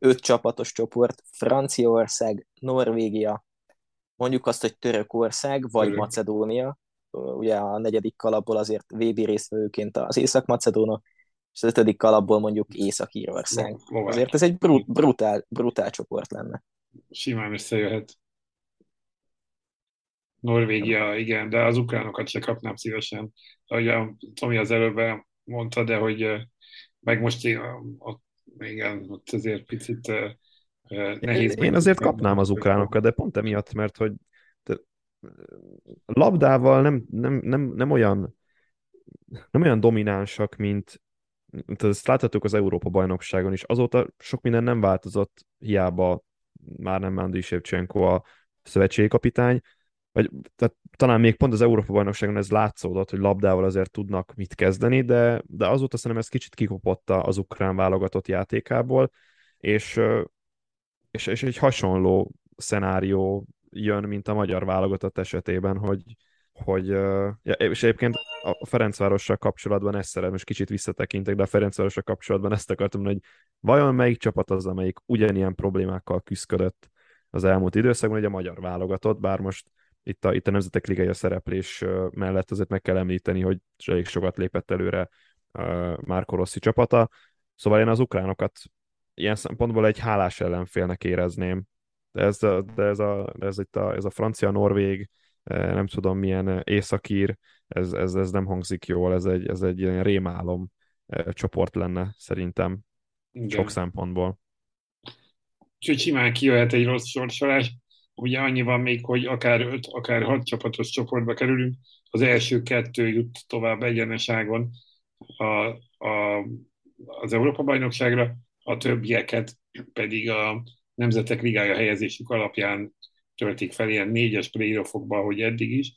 öt csapatos csoport, Franciaország, Norvégia, mondjuk azt, hogy Törökország, vagy Török. Macedónia, ugye a negyedik kalapból azért VB résztvevőként az Észak-Macedónok, és az ötödik kalapból mondjuk Észak-Írország. Azért ez egy brut, brutál, brutál csoport lenne. Simán összejöhet. Norvégia, igen, de az ukránokat se kapnám szívesen. Ahogy a Tomi az előbb mondta, de hogy meg most a igen, ott azért picit uh, nehéz. Én azért kapnám az ukránokat, de pont emiatt, mert hogy labdával nem, nem, nem, nem olyan nem olyan dominánsak, mint, mint ezt láthatjuk az Európa-bajnokságon is. Azóta sok minden nem változott, hiába már nem Andriy Shevchenko a szövetségi kapitány, vagy tehát talán még pont az Európa-bajnokságon ez látszódott, hogy labdával azért tudnak mit kezdeni, de, de azóta szerintem ez kicsit kikopotta az ukrán válogatott játékából, és, és, és egy hasonló szenárió jön, mint a magyar válogatott esetében, hogy, hogy ja, és egyébként a Ferencvárossal kapcsolatban ezt szeretem, most kicsit visszatekintek, de a Ferencvárossal kapcsolatban ezt akartam hogy vajon melyik csapat az, amelyik ugyanilyen problémákkal küzdött az elmúlt időszakban, hogy a magyar válogatott, bár most itt a, itt a Nemzetek Ligája szereplés mellett azért meg kell említeni, hogy elég sokat lépett előre Márko Rossi csapata. Szóval én az ukránokat ilyen szempontból egy hálás ellenfélnek érezném. De ez, a, de ez, a, de ez, itt a, ez a francia-norvég, nem tudom milyen északír, ez, ez, ez nem hangzik jól, ez egy, ez egy ilyen rémálom csoport lenne szerintem Igen. sok szempontból. Úgyhogy simán kijöhet egy rossz sorsolás ugye annyi van még, hogy akár öt, akár hat csapatos csoportba kerülünk, az első kettő jut tovább egyeneságon a, a, az Európa-bajnokságra, a többieket pedig a Nemzetek Ligája helyezésük alapján töltik fel ilyen négyes playoffokba, hogy eddig is.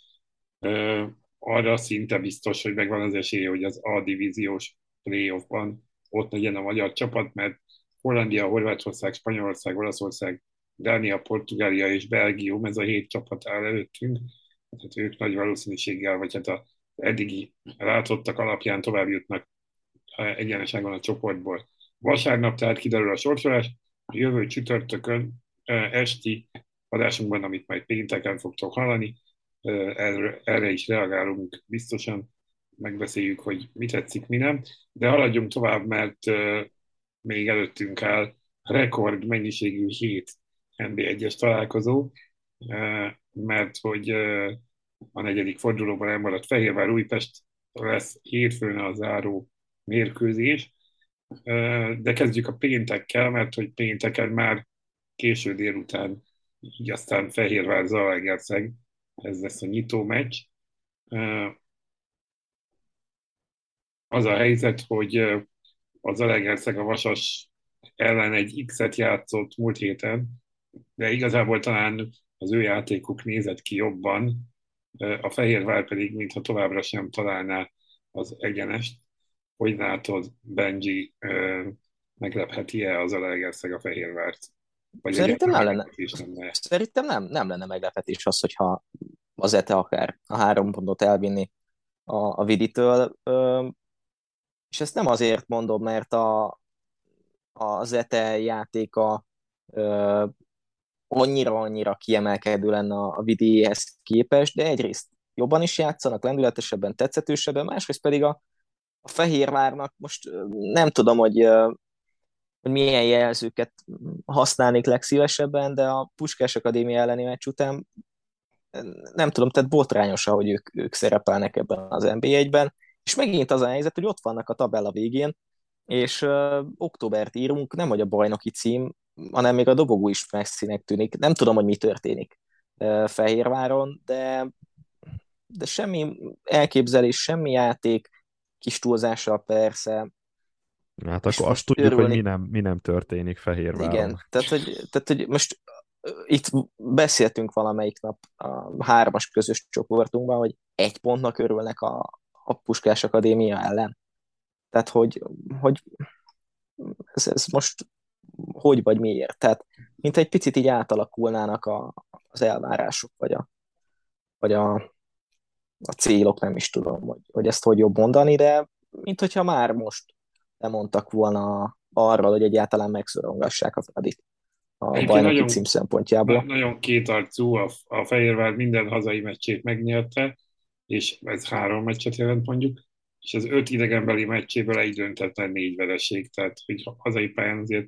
Arra szinte biztos, hogy megvan az esélye, hogy az A divíziós playoffban ott legyen a magyar csapat, mert Hollandia, Horvátország, Spanyolország, Olaszország, Dánia, Portugália és Belgium, ez a hét csapat áll előttünk, tehát ők nagy valószínűséggel, vagy hát az eddigi látottak alapján tovább jutnak egyeneságon a csoportból. Vasárnap tehát kiderül a sorsolás, a jövő csütörtökön esti adásunkban, amit majd pénteken fogtok hallani, erre, erre is reagálunk biztosan, megbeszéljük, hogy mi tetszik, mi nem, de haladjunk tovább, mert még előttünk áll rekord mennyiségű hét NB1-es találkozó, mert hogy a negyedik fordulóban elmaradt Fehérvár Újpest lesz hétfőn a záró mérkőzés, de kezdjük a péntekkel, mert hogy pénteken már késő délután, így aztán Fehérvár Zalaegerszeg, ez lesz a nyitó meccs. Az a helyzet, hogy a Zalaegerszeg a Vasas ellen egy X-et játszott múlt héten, de igazából talán az ő játékuk nézett ki jobban, a Fehérvár pedig mintha továbbra sem találná az egyenest. Hogy látod, Benji meglepheti-e az Alegerszeg a Fehérvárt? Vagy Szerintem nem lenne. lenne. Szerintem nem, nem lenne meglepetés az, hogyha az ETE akár a három pontot elvinni a, a Viditől. És ezt nem azért mondom, mert a, az ETE játéka annyira-annyira kiemelkedő lenne a, Vidihez képest, de egyrészt jobban is játszanak, lendületesebben, tetszetősebben, másrészt pedig a, a Fehérvárnak most nem tudom, hogy, hogy milyen jelzőket használnék legszívesebben, de a Puskás Akadémia elleni meccs után nem tudom, tehát botrányos, ahogy ők, ők szerepelnek ebben az NB1-ben, és megint az a helyzet, hogy ott vannak a tabella végén, és uh, októbert írunk, nem hogy a bajnoki cím, hanem még a dobogó is messzinek tűnik. Nem tudom, hogy mi történik Fehérváron, de, de semmi elképzelés, semmi játék, kis túlzással persze. Hát akkor azt tudjuk, örülni. hogy mi nem, mi nem történik Fehérváron. Igen, tehát hogy, tehát, hogy most itt beszéltünk valamelyik nap a hármas közös csoportunkban, hogy egy pontnak örülnek a, a Puskás Akadémia ellen. Tehát, hogy, hogy ez, ez most hogy vagy miért. Tehát, mint egy picit így átalakulnának a, az elvárások, vagy a, vagy a, a célok, nem is tudom, hogy, hogy ezt hogy jobb mondani, de mint hogyha már most lemondtak volna arról, hogy egyáltalán megszorongassák a Fradit a bajnoki nagyon, cím szempontjából. Nagyon kétarcú, a, a Fehérvár minden hazai meccsét megnyerte, és ez három meccset jelent mondjuk, és az öt idegenbeli meccséből egy döntetlen négy vereség, tehát hogy hazai pályán azért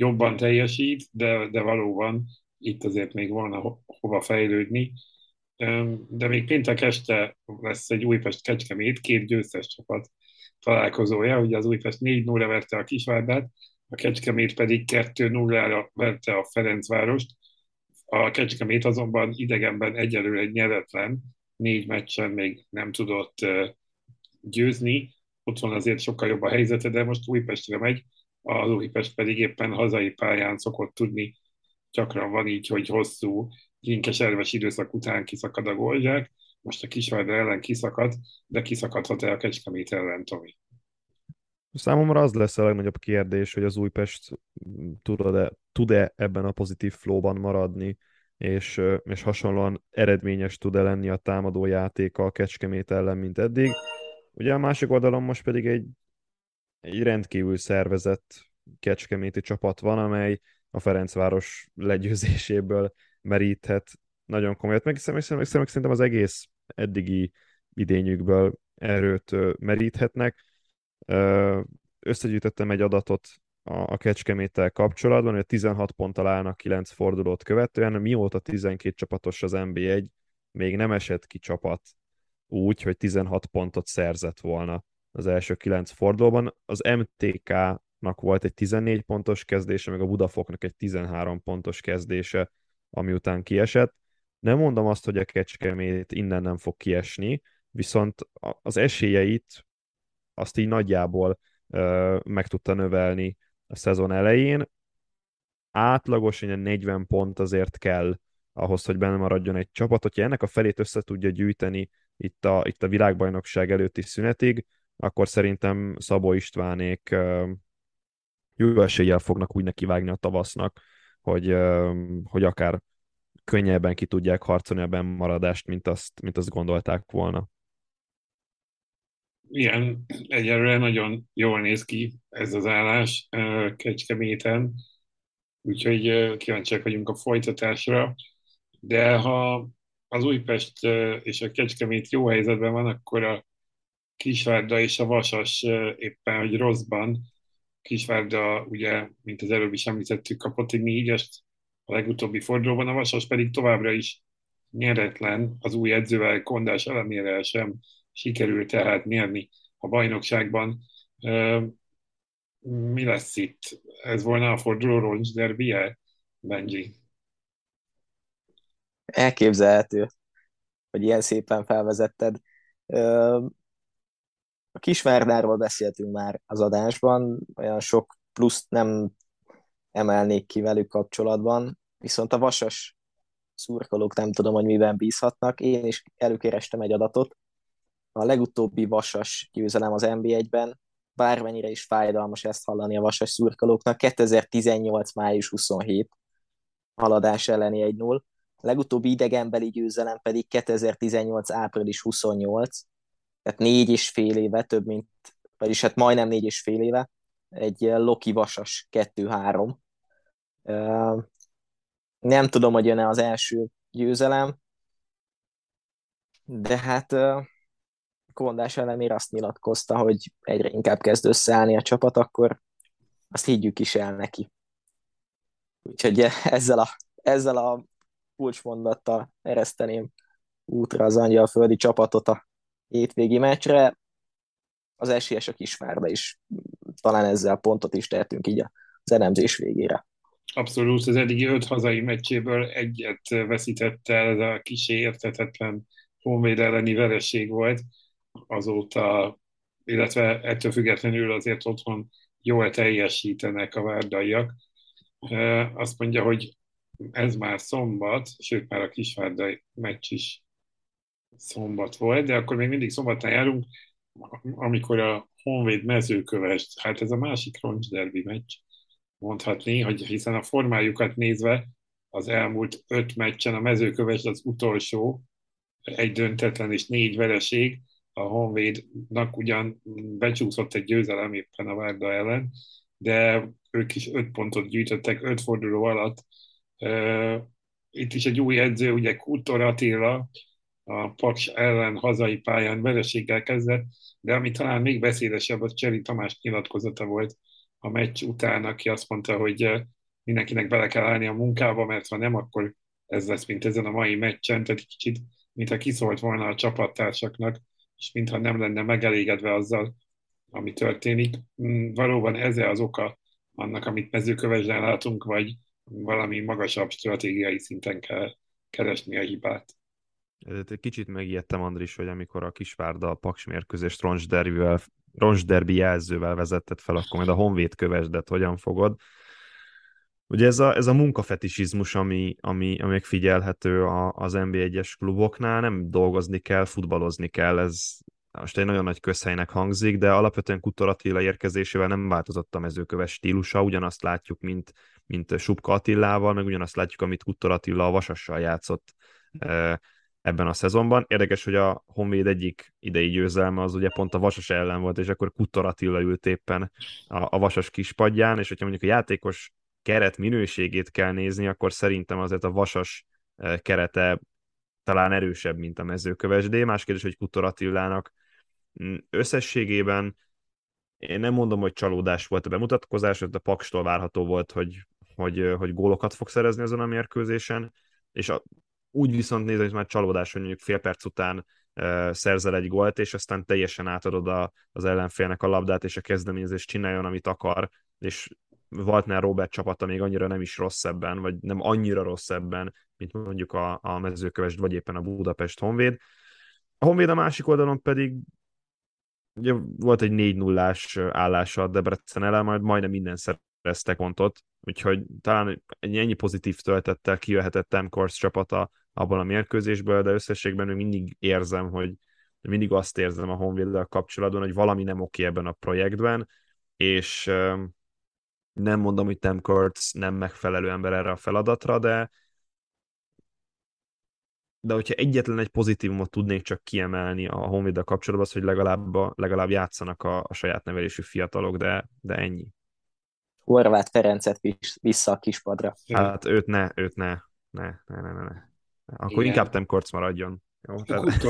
jobban teljesít, de, de valóban itt azért még ho- hova fejlődni. De még péntek este lesz egy Újpest Kecskemét, két győztes csapat találkozója, ugye az Újpest 4-0 verte a Kisvárdát, a Kecskemét pedig 2-0-ra verte a Ferencvárost. A Kecskemét azonban idegenben egyelőre egy nyeretlen, négy meccsen még nem tudott győzni, otthon azért sokkal jobb a helyzete, de most Újpestre megy, az Újpest pedig éppen hazai pályán szokott tudni, gyakran van így, hogy hosszú, linkes erves időszak után kiszakad a golzsák, most a Kisvárda ellen kiszakad, de kiszakadhat-e a Kecskemét ellen, Tomi? Számomra az lesz a legnagyobb kérdés, hogy az Újpest tud-e, tud-e ebben a pozitív flowban maradni, és, és hasonlóan eredményes tud-e lenni a támadó játéka a Kecskemét ellen, mint eddig. Ugye a másik oldalon most pedig egy, egy rendkívül szervezett kecskeméti csapat van, amely a Ferencváros legyőzéséből meríthet nagyon komolyat. Meg, meg szerintem az egész eddigi idényükből erőt meríthetnek. Összegyűjtöttem egy adatot a Kecskeméttel kapcsolatban, hogy 16 ponttal állnak 9 fordulót követően, mióta 12 csapatos az NB1, még nem esett ki csapat úgy, hogy 16 pontot szerzett volna az első 9 fordulóban. Az MTK-nak volt egy 14 pontos kezdése, meg a Budafoknak egy 13 pontos kezdése, ami után kiesett. Nem mondom azt, hogy a Kecskemét innen nem fog kiesni, viszont az esélyeit azt így nagyjából ö, meg tudta növelni a szezon elején. Átlagos 40 pont azért kell ahhoz, hogy benne maradjon egy csapat. Hogyha ennek a felét össze tudja gyűjteni itt a, itt a világbajnokság előtti szünetig, akkor szerintem Szabó Istvánék jó eséllyel fognak úgy nekivágni a tavasznak, hogy, hogy akár könnyebben ki tudják harcolni a bennmaradást, mint azt, mint azt gondolták volna. Igen, egyelőre nagyon jól néz ki ez az állás Kecskeméten, úgyhogy kíváncsiak vagyunk a folytatásra, de ha az Újpest és a Kecskemét jó helyzetben van, akkor a Kisvárda és a Vasas éppen, hogy rosszban. Kisvárda, ugye, mint az előbb is említettük, kapott egy négyest a legutóbbi fordulóban, a Vasas pedig továbbra is nyeretlen, az új edzővel Kondás ellenére sem sikerült tehát nyerni a bajnokságban. Mi lesz itt? Ez volna a forduló roncs derbie, Benji? Elképzelhető, hogy ilyen szépen felvezetted. A Kisvárdáról beszéltünk már az adásban, olyan sok pluszt nem emelnék ki velük kapcsolatban, viszont a vasas szurkolók nem tudom, hogy miben bízhatnak. Én is előkerestem egy adatot. A legutóbbi vasas győzelem az NB1-ben, bármennyire is fájdalmas ezt hallani a vasas szurkolóknak, 2018. május 27 haladás elleni 1-0. A legutóbbi idegenbeli győzelem pedig 2018. április 28, tehát négy és fél éve, több mint, vagyis hát majdnem négy és fél éve, egy Loki Vasas 2-3. Nem tudom, hogy jön-e az első győzelem, de hát Kondás ellenére azt nyilatkozta, hogy egyre inkább kezd összeállni a csapat, akkor azt higgyük is el neki. Úgyhogy ezzel a, ezzel a kulcsmondattal ereszteném útra az angyalföldi csapatot a hétvégi meccsre. Az esélyes a Kisvárda is. Talán ezzel pontot is tehetünk így az elemzés végére. Abszolút, az eddigi öt hazai meccséből egyet veszített el, ez a kisé értetetlen Honvéd elleni vereség volt azóta, illetve ettől függetlenül azért otthon jól teljesítenek a várdaiak. Azt mondja, hogy ez már szombat, sőt már a kisvárdai meccs is szombat volt, de akkor még mindig szombatán járunk, amikor a Honvéd mezőkövest, hát ez a másik roncsderbi meccs, mondhatni, hogy hiszen a formájukat nézve az elmúlt öt meccsen a mezőkövest az utolsó, egy döntetlen és négy vereség, a Honvédnak ugyan becsúszott egy győzelem éppen a Várda ellen, de ők is öt pontot gyűjtöttek öt forduló alatt. Itt is egy új edző, ugye Kutor Attila, a Paks ellen hazai pályán vereséggel kezdett, de ami talán még beszédesebb, az Cseri Tamás nyilatkozata volt a meccs után, aki azt mondta, hogy mindenkinek bele kell állni a munkába, mert ha nem, akkor ez lesz, mint ezen a mai meccsen, tehát kicsit, mintha kiszólt volna a csapattársaknak, és mintha nem lenne megelégedve azzal, ami történik. Mm, valóban ez az oka annak, amit mezőkövesden látunk, vagy valami magasabb stratégiai szinten kell keresni a hibát. Kicsit megijedtem, Andris, hogy amikor a Kisvárda a Paks mérkőzést roncsderbi jelzővel vezetett fel, akkor majd a Honvéd kövesdet hogyan fogod. Ugye ez a, ez a munkafetisizmus, ami, ami, ami megfigyelhető az NB1-es kluboknál, nem dolgozni kell, futballozni kell, ez most egy nagyon nagy közhelynek hangzik, de alapvetően Kutor Attila érkezésével nem változott a mezőköves stílusa, ugyanazt látjuk, mint, mint Subka Attilával, meg ugyanazt látjuk, amit Kutor Attila a Vasassal játszott ebben a szezonban. Érdekes, hogy a Honvéd egyik idei győzelme az ugye pont a Vasas ellen volt, és akkor Kutor Attila ült éppen a, a Vasas kispadján, és hogyha mondjuk a játékos keret minőségét kell nézni, akkor szerintem azért a Vasas kerete talán erősebb, mint a mezőkövesdé. Más kérdés, hogy Kutor Attilának mm, összességében én nem mondom, hogy csalódás volt a bemutatkozás, de Pakstól várható volt, hogy, hogy, hogy gólokat fog szerezni ezen a mérkőzésen, és a, úgy viszont nézem, hogy már csalódás, hogy mondjuk fél perc után szerzel egy gólt, és aztán teljesen átadod a, az ellenfélnek a labdát, és a kezdeményezést csináljon, amit akar, és Waltner Robert csapata még annyira nem is rossz ebben, vagy nem annyira rossz ebben, mint mondjuk a, a mezőkövest, vagy éppen a Budapest Honvéd. A Honvéd a másik oldalon pedig ugye volt egy 4 0 állása a Debrecen ellen, majd majdnem minden szereztek pontot, úgyhogy talán ennyi pozitív töltettel kijöhetett Temkors csapata abban a mérkőzésből, de összességben még mindig érzem, hogy mindig azt érzem a Honvéddel kapcsolatban, hogy valami nem oké ebben a projektben, és Nem mondom, hogy Tim Kurtz nem megfelelő ember erre a feladatra, de de hogyha egyetlen egy pozitívumot tudnék csak kiemelni a honvéd kapcsolatban, az, hogy legalább, legalább játszanak a, a saját nevelésű fiatalok, de, de ennyi. Horváth Ferencet vissza a kispadra. Hát őt ne, őt ne, ne, ne, ne, ne. Akkor Igen. inkább Tem Korc maradjon. Jó? Tehát...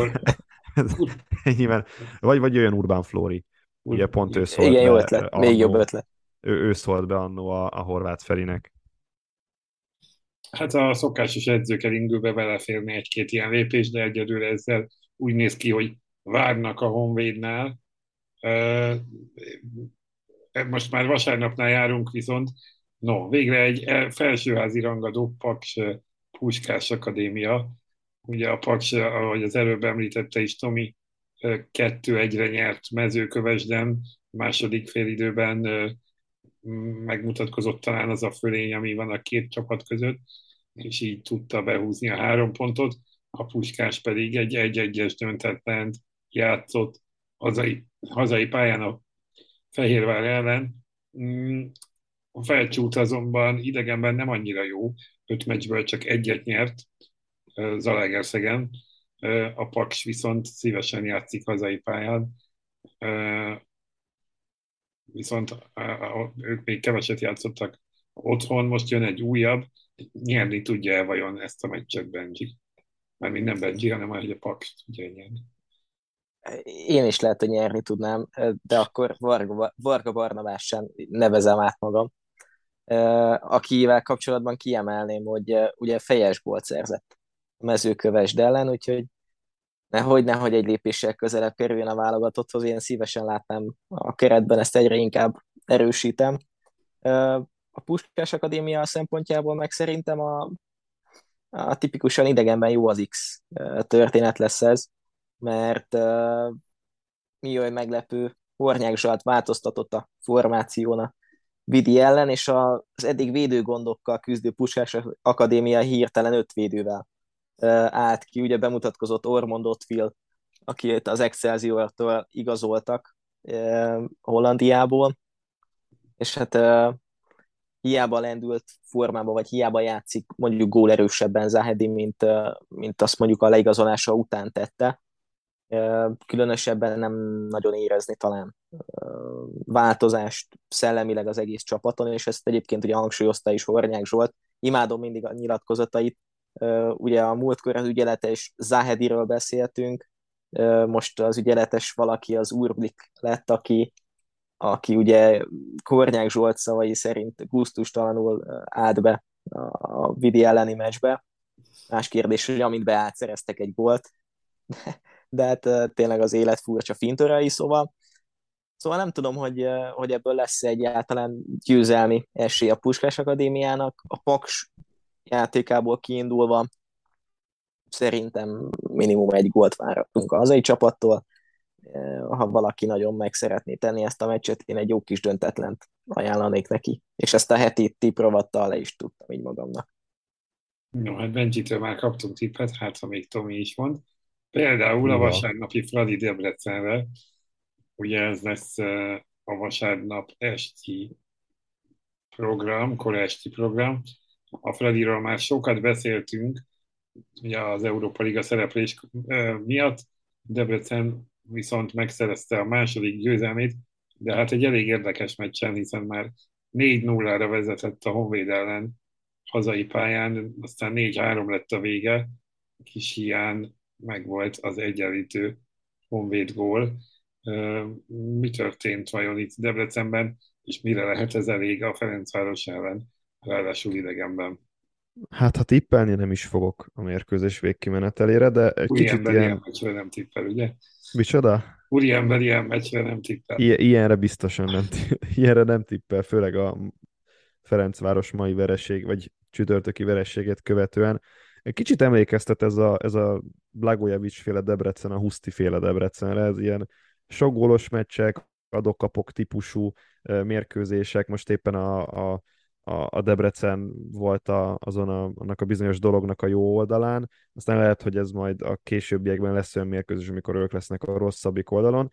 Ennyiben. Vagy, vagy olyan Urbán Flóri. Ugye pont ő szólt Igen, be, jó ötlet. Annó, Még jobb ötlet. Ő, ő szólt be annó a, a horvát Ferinek. Hát a szokásos edzőkeringőbe beleférni egy-két ilyen lépés, de egyedül ezzel úgy néz ki, hogy várnak a Honvédnál. Most már vasárnapnál járunk, viszont no, végre egy felsőházi rangadó Paks Puskás Akadémia. Ugye a Paks, ahogy az előbb említette is Tomi, kettő egyre nyert mezőkövesden, második félidőben megmutatkozott talán az a fölény, ami van a két csapat között, és így tudta behúzni a három pontot, a Puskás pedig egy egy-egyes döntetlen játszott hazai, hazai pályán a Fehérvár ellen. Mm, a felcsút azonban idegenben nem annyira jó, öt meccsből csak egyet nyert Zalaegerszegen, a Paks viszont szívesen játszik hazai pályán, viszont ők még keveset játszottak otthon, most jön egy újabb, nyerni tudja-e vajon ezt a meccset Benji? Mármint nem Benji, hanem hogy a Paks tudja nyerni. Én is lehet, hogy nyerni tudnám, de akkor Varga, Varga Barnabás nevezem át magam. Akivel kapcsolatban kiemelném, hogy ugye fejes gólt szerzett a mezőkövesd ellen, úgyhogy nehogy, nehogy egy lépéssel közelebb kerüljön a válogatotthoz, én szívesen látnám a keretben, ezt egyre inkább erősítem. A Puskás Akadémia szempontjából meg szerintem a, a tipikusan idegenben jó az X történet lesz ez, mert mi olyan meglepő, Hornyák Zsalt változtatott a formáción Vidi ellen, és az eddig védőgondokkal küzdő Puskás Akadémia hirtelen öt védővel állt ki, ugye bemutatkozott Ormond Ottfield, akit az Excelsior-től igazoltak Hollandiából, és hát hiába lendült formába, vagy hiába játszik mondjuk gólerősebben Zahedi, mint, mint azt mondjuk a leigazolása után tette, különösebben nem nagyon érezni talán változást szellemileg az egész csapaton, és ezt egyébként ugye hangsúlyozta is Hornyák Zsolt. Imádom mindig a nyilatkozatait, ugye a múltkor az ügyeletes Zahediről beszéltünk, most az ügyeletes valaki az Urblik lett, aki, aki ugye Kornyák Zsolt szavai szerint gusztustalanul állt be a Vidi elleni meccsbe. Más kérdés, hogy amint beállt, szereztek egy gólt, de hát tényleg az élet furcsa fintorai, szóval Szóval nem tudom, hogy, hogy ebből lesz egyáltalán győzelmi esély a Puskás Akadémiának. A Paks játékából kiindulva szerintem minimum egy gólt várhatunk a hazai csapattól. Ha valaki nagyon meg szeretné tenni ezt a meccset, én egy jó kis döntetlent ajánlanék neki. És ezt a heti tipprovattal le is tudtam így magamnak. No, hát Benjitől már kaptunk tippet, hát ha még Tomi is mond. Például a vasárnapi Fradi Debrecenre, ugye ez lesz a vasárnap esti program, kora esti program. A Fradiról már sokat beszéltünk, ugye az Európa Liga szereplés miatt, Debrecen viszont megszerezte a második győzelmét, de hát egy elég érdekes meccsen, hiszen már 4-0-ra vezetett a Honvéd ellen hazai pályán, aztán 4-3 lett a vége, kis hián megvolt az egyenlítő Honvéd gól. Mi történt vajon itt Debrecenben, és mire lehet ez elég a Ferencváros ellen, ráadásul idegenben? Hát ha tippelni nem is fogok a mérkőzés végkimenetelére, de egy Úri kicsit ilyen... ilyen nem tippel, ugye? Micsoda? Úri ember ilyen meccsre nem tippel. I- ilyenre biztosan nem, ilyenre nem tippel, főleg a Ferencváros mai vereség, vagy csütörtöki verességét követően. Kicsit emlékeztet ez a, ez a Blagojevic féle Debrecen, a Huszti féle Debrecenre, ez ilyen sok gólos meccsek, adok-kapok típusú mérkőzések, most éppen a, a, a Debrecen volt a, azon a, annak a bizonyos dolognak a jó oldalán, aztán lehet, hogy ez majd a későbbiekben lesz olyan mérkőzés, amikor ők lesznek a rosszabbik oldalon.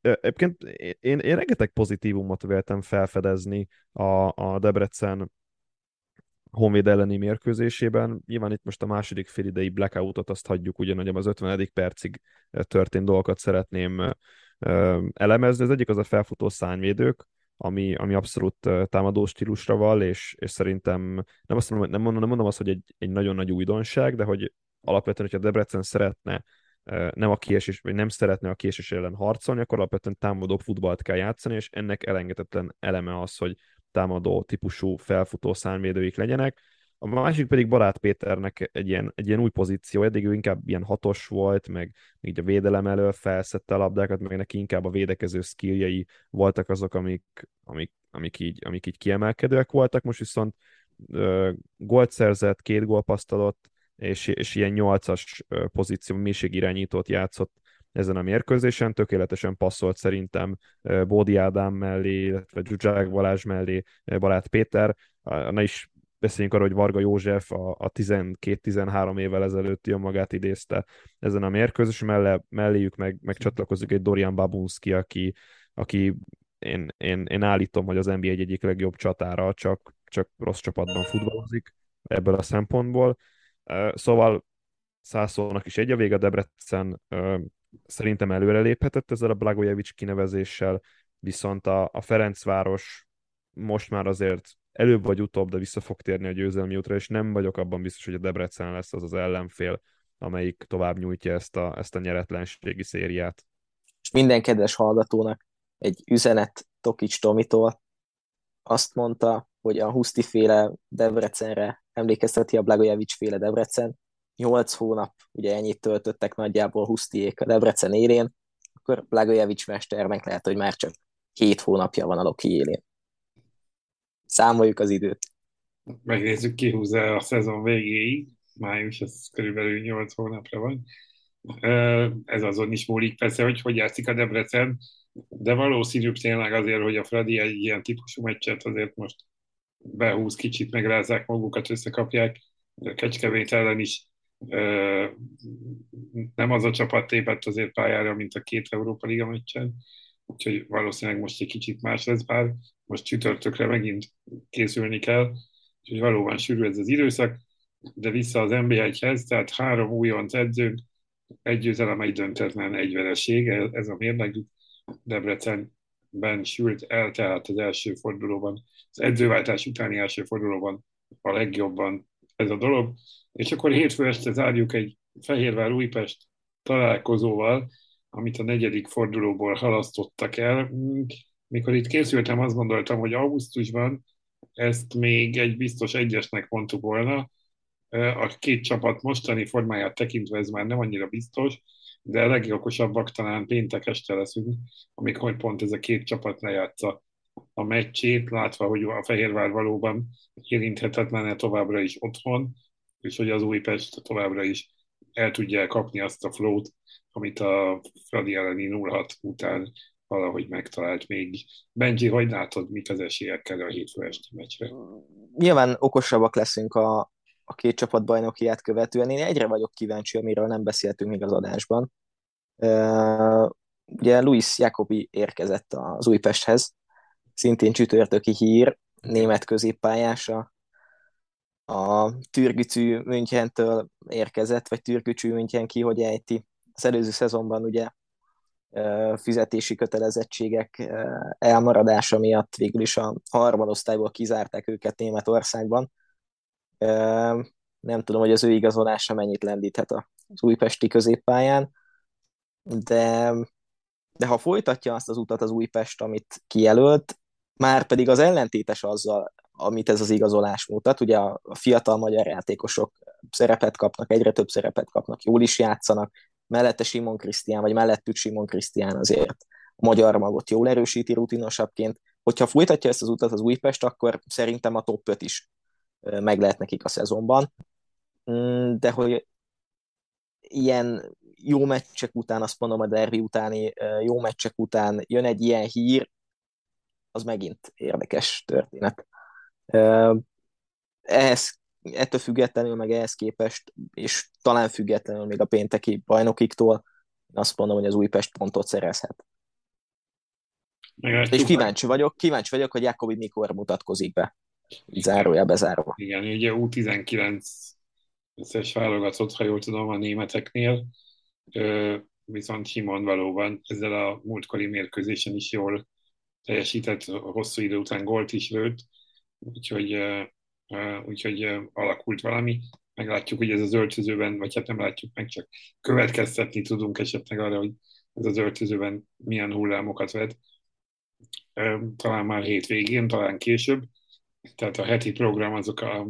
Egyébként én, én rengeteg pozitívumot véltem felfedezni a, a Debrecen Honvéd elleni mérkőzésében. Nyilván itt most a második félidei blackoutot azt hagyjuk, ugyanúgy az 50. percig történt dolgokat szeretném elemezni. Az egyik az a felfutó szányvédők, ami, ami abszolút támadó stílusra val, és, és szerintem nem, azt mondom, nem, mondom, nem mondom azt, hogy egy, egy nagyon nagy újdonság, de hogy alapvetően, hogyha Debrecen szeretne nem a kiesés, vagy nem szeretne a kiesés ellen harcolni, akkor alapvetően támadó futballt kell játszani, és ennek elengedetlen eleme az, hogy támadó típusú felfutó számvédőik legyenek. A másik pedig Barát Péternek egy ilyen, egy ilyen új pozíció, eddig ő inkább ilyen hatos volt, meg így a védelem elől felszette a labdákat, meg neki inkább a védekező skilljei voltak azok, amik, amik, amik, így, amik így kiemelkedőek voltak, most viszont uh, gólt szerzett, két gólpasztalott, és, és ilyen nyolcas pozíció mélységirányítót játszott ezen a mérkőzésen, tökéletesen passzolt szerintem Bódi Ádám mellé, illetve Zsuzsák Balázs mellé Balát Péter, na is beszéljünk arról, hogy Varga József a, a 12-13 évvel ezelőtti magát idézte ezen a mérkőzésen, mellé, melléjük meg, meg csatlakozik egy Dorian Babunski, aki, aki én, én, én állítom, hogy az NBA egy egyik legjobb csatára, csak, csak rossz csapatban futballozik ebből a szempontból. Szóval Szászónak is egy a vége, Debrecen szerintem előreléphetett ezzel a Blagojevic kinevezéssel, viszont a, a Ferencváros most már azért előbb vagy utóbb, de vissza fog térni a győzelmi útra, és nem vagyok abban biztos, hogy a Debrecen lesz az az ellenfél, amelyik tovább nyújtja ezt a, ezt a nyeretlenségi szériát. És minden kedves hallgatónak egy üzenet Tokics Tomitól azt mondta, hogy a Huszti féle Debrecenre emlékezteti a Blagojevic féle Debrecen, nyolc hónap, ugye ennyit töltöttek nagyjából Husztiék a Debrecen élén, akkor Blagojevic mesternek lehet, hogy már csak hét hónapja van a Loki élén. Számoljuk az időt. Megnézzük, ki húzza a szezon végéig. Május, ez körülbelül 8 hónapra van. Ez azon is múlik persze, hogy hogy játszik a Debrecen, de valószínűbb tényleg azért, hogy a Fradi egy ilyen típusú meccset azért most behúz, kicsit megrázzák magukat, összekapják. Kecskevét ellen is nem az a csapat tépett azért pályára, mint a két Európa Liga meccsen, úgyhogy valószínűleg most egy kicsit más lesz, bár most csütörtökre megint készülni kell, úgyhogy valóban sűrű ez az időszak, de vissza az NB1-hez, tehát három újonc edzőnk, egy győzelem, egy döntetlen, egy vereség, ez a mérleg Debrecenben sült el, tehát az első fordulóban, az edzőváltás utáni első fordulóban a legjobban ez a dolog. És akkor hétfő este zárjuk egy Fehérvár-Újpest találkozóval, amit a negyedik fordulóból halasztottak el. Mikor itt készültem, azt gondoltam, hogy augusztusban ezt még egy biztos egyesnek mondtuk volna. A két csapat mostani formáját tekintve ez már nem annyira biztos, de a legokosabbak talán péntek este leszünk, amikor pont ez a két csapat lejátsza a meccsét, látva, hogy a Fehérvár valóban érinthetetlen továbbra is otthon, és hogy az Újpest továbbra is el tudja kapni azt a flót, amit a Fradi elleni 0 után valahogy megtalált még. Benji, hogy látod, mit az esélyekkel a hétfő esti meccsre? Nyilván okosabbak leszünk a, a két csapat bajnokiát követően. Én egyre vagyok kíváncsi, amiről nem beszéltünk még az adásban. Ugye Luis Jacobi érkezett az Újpesthez, szintén csütörtöki hír, német középpályása, a Türgücű Münchentől érkezett, vagy Türgücű München ki, hogy ejti. Az előző szezonban ugye fizetési kötelezettségek elmaradása miatt végül is a harmadosztályból kizárták őket Németországban. Nem tudom, hogy az ő igazolása mennyit lendíthet az újpesti középpályán, de, de ha folytatja azt az utat az Újpest, amit kijelölt, már pedig az ellentétes azzal, amit ez az igazolás mutat. Ugye a fiatal magyar játékosok szerepet kapnak, egyre több szerepet kapnak, jól is játszanak, mellette Simon Krisztián, vagy mellettük Simon Krisztián azért a magyar magot jól erősíti rutinosabbként. Hogyha folytatja ezt az utat az Újpest, akkor szerintem a top 5 is meg lehet nekik a szezonban. Mm, de hogy ilyen jó meccsek után, azt mondom a derbi utáni jó meccsek után jön egy ilyen hír, az megint érdekes történet. Ehhez, ettől függetlenül, meg ehhez képest, és talán függetlenül még a pénteki bajnokiktól, azt mondom, hogy az Újpest pontot szerezhet. És kíváncsi vagyok, kíváncsi vagyok, hogy Jakobi mikor mutatkozik be. Zárója bezárva. Igen, ugye U19 összes válogatott, ha jól tudom, a németeknél, viszont Simon valóban ezzel a múltkori mérkőzésen is jól teljesített, hosszú idő után gólt is lőtt, úgyhogy, úgyhogy alakult valami. Meglátjuk, hogy ez az öltözőben, vagy hát nem látjuk meg, csak következtetni tudunk esetleg arra, hogy ez az öltözőben milyen hullámokat vet. Talán már hétvégén, talán később. Tehát a heti program azok a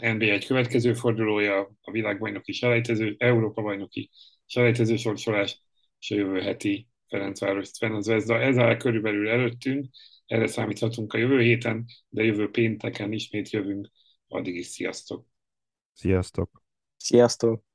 NBA egy következő fordulója, a világbajnoki selejtező, Európa bajnoki selejtező sorsolás, és a jövő heti Ferencváros Sven az Vezda. Ez áll körülbelül előttünk, erre számíthatunk a jövő héten, de jövő pénteken ismét jövünk. Addig is sziasztok! Sziasztok! Sziasztok!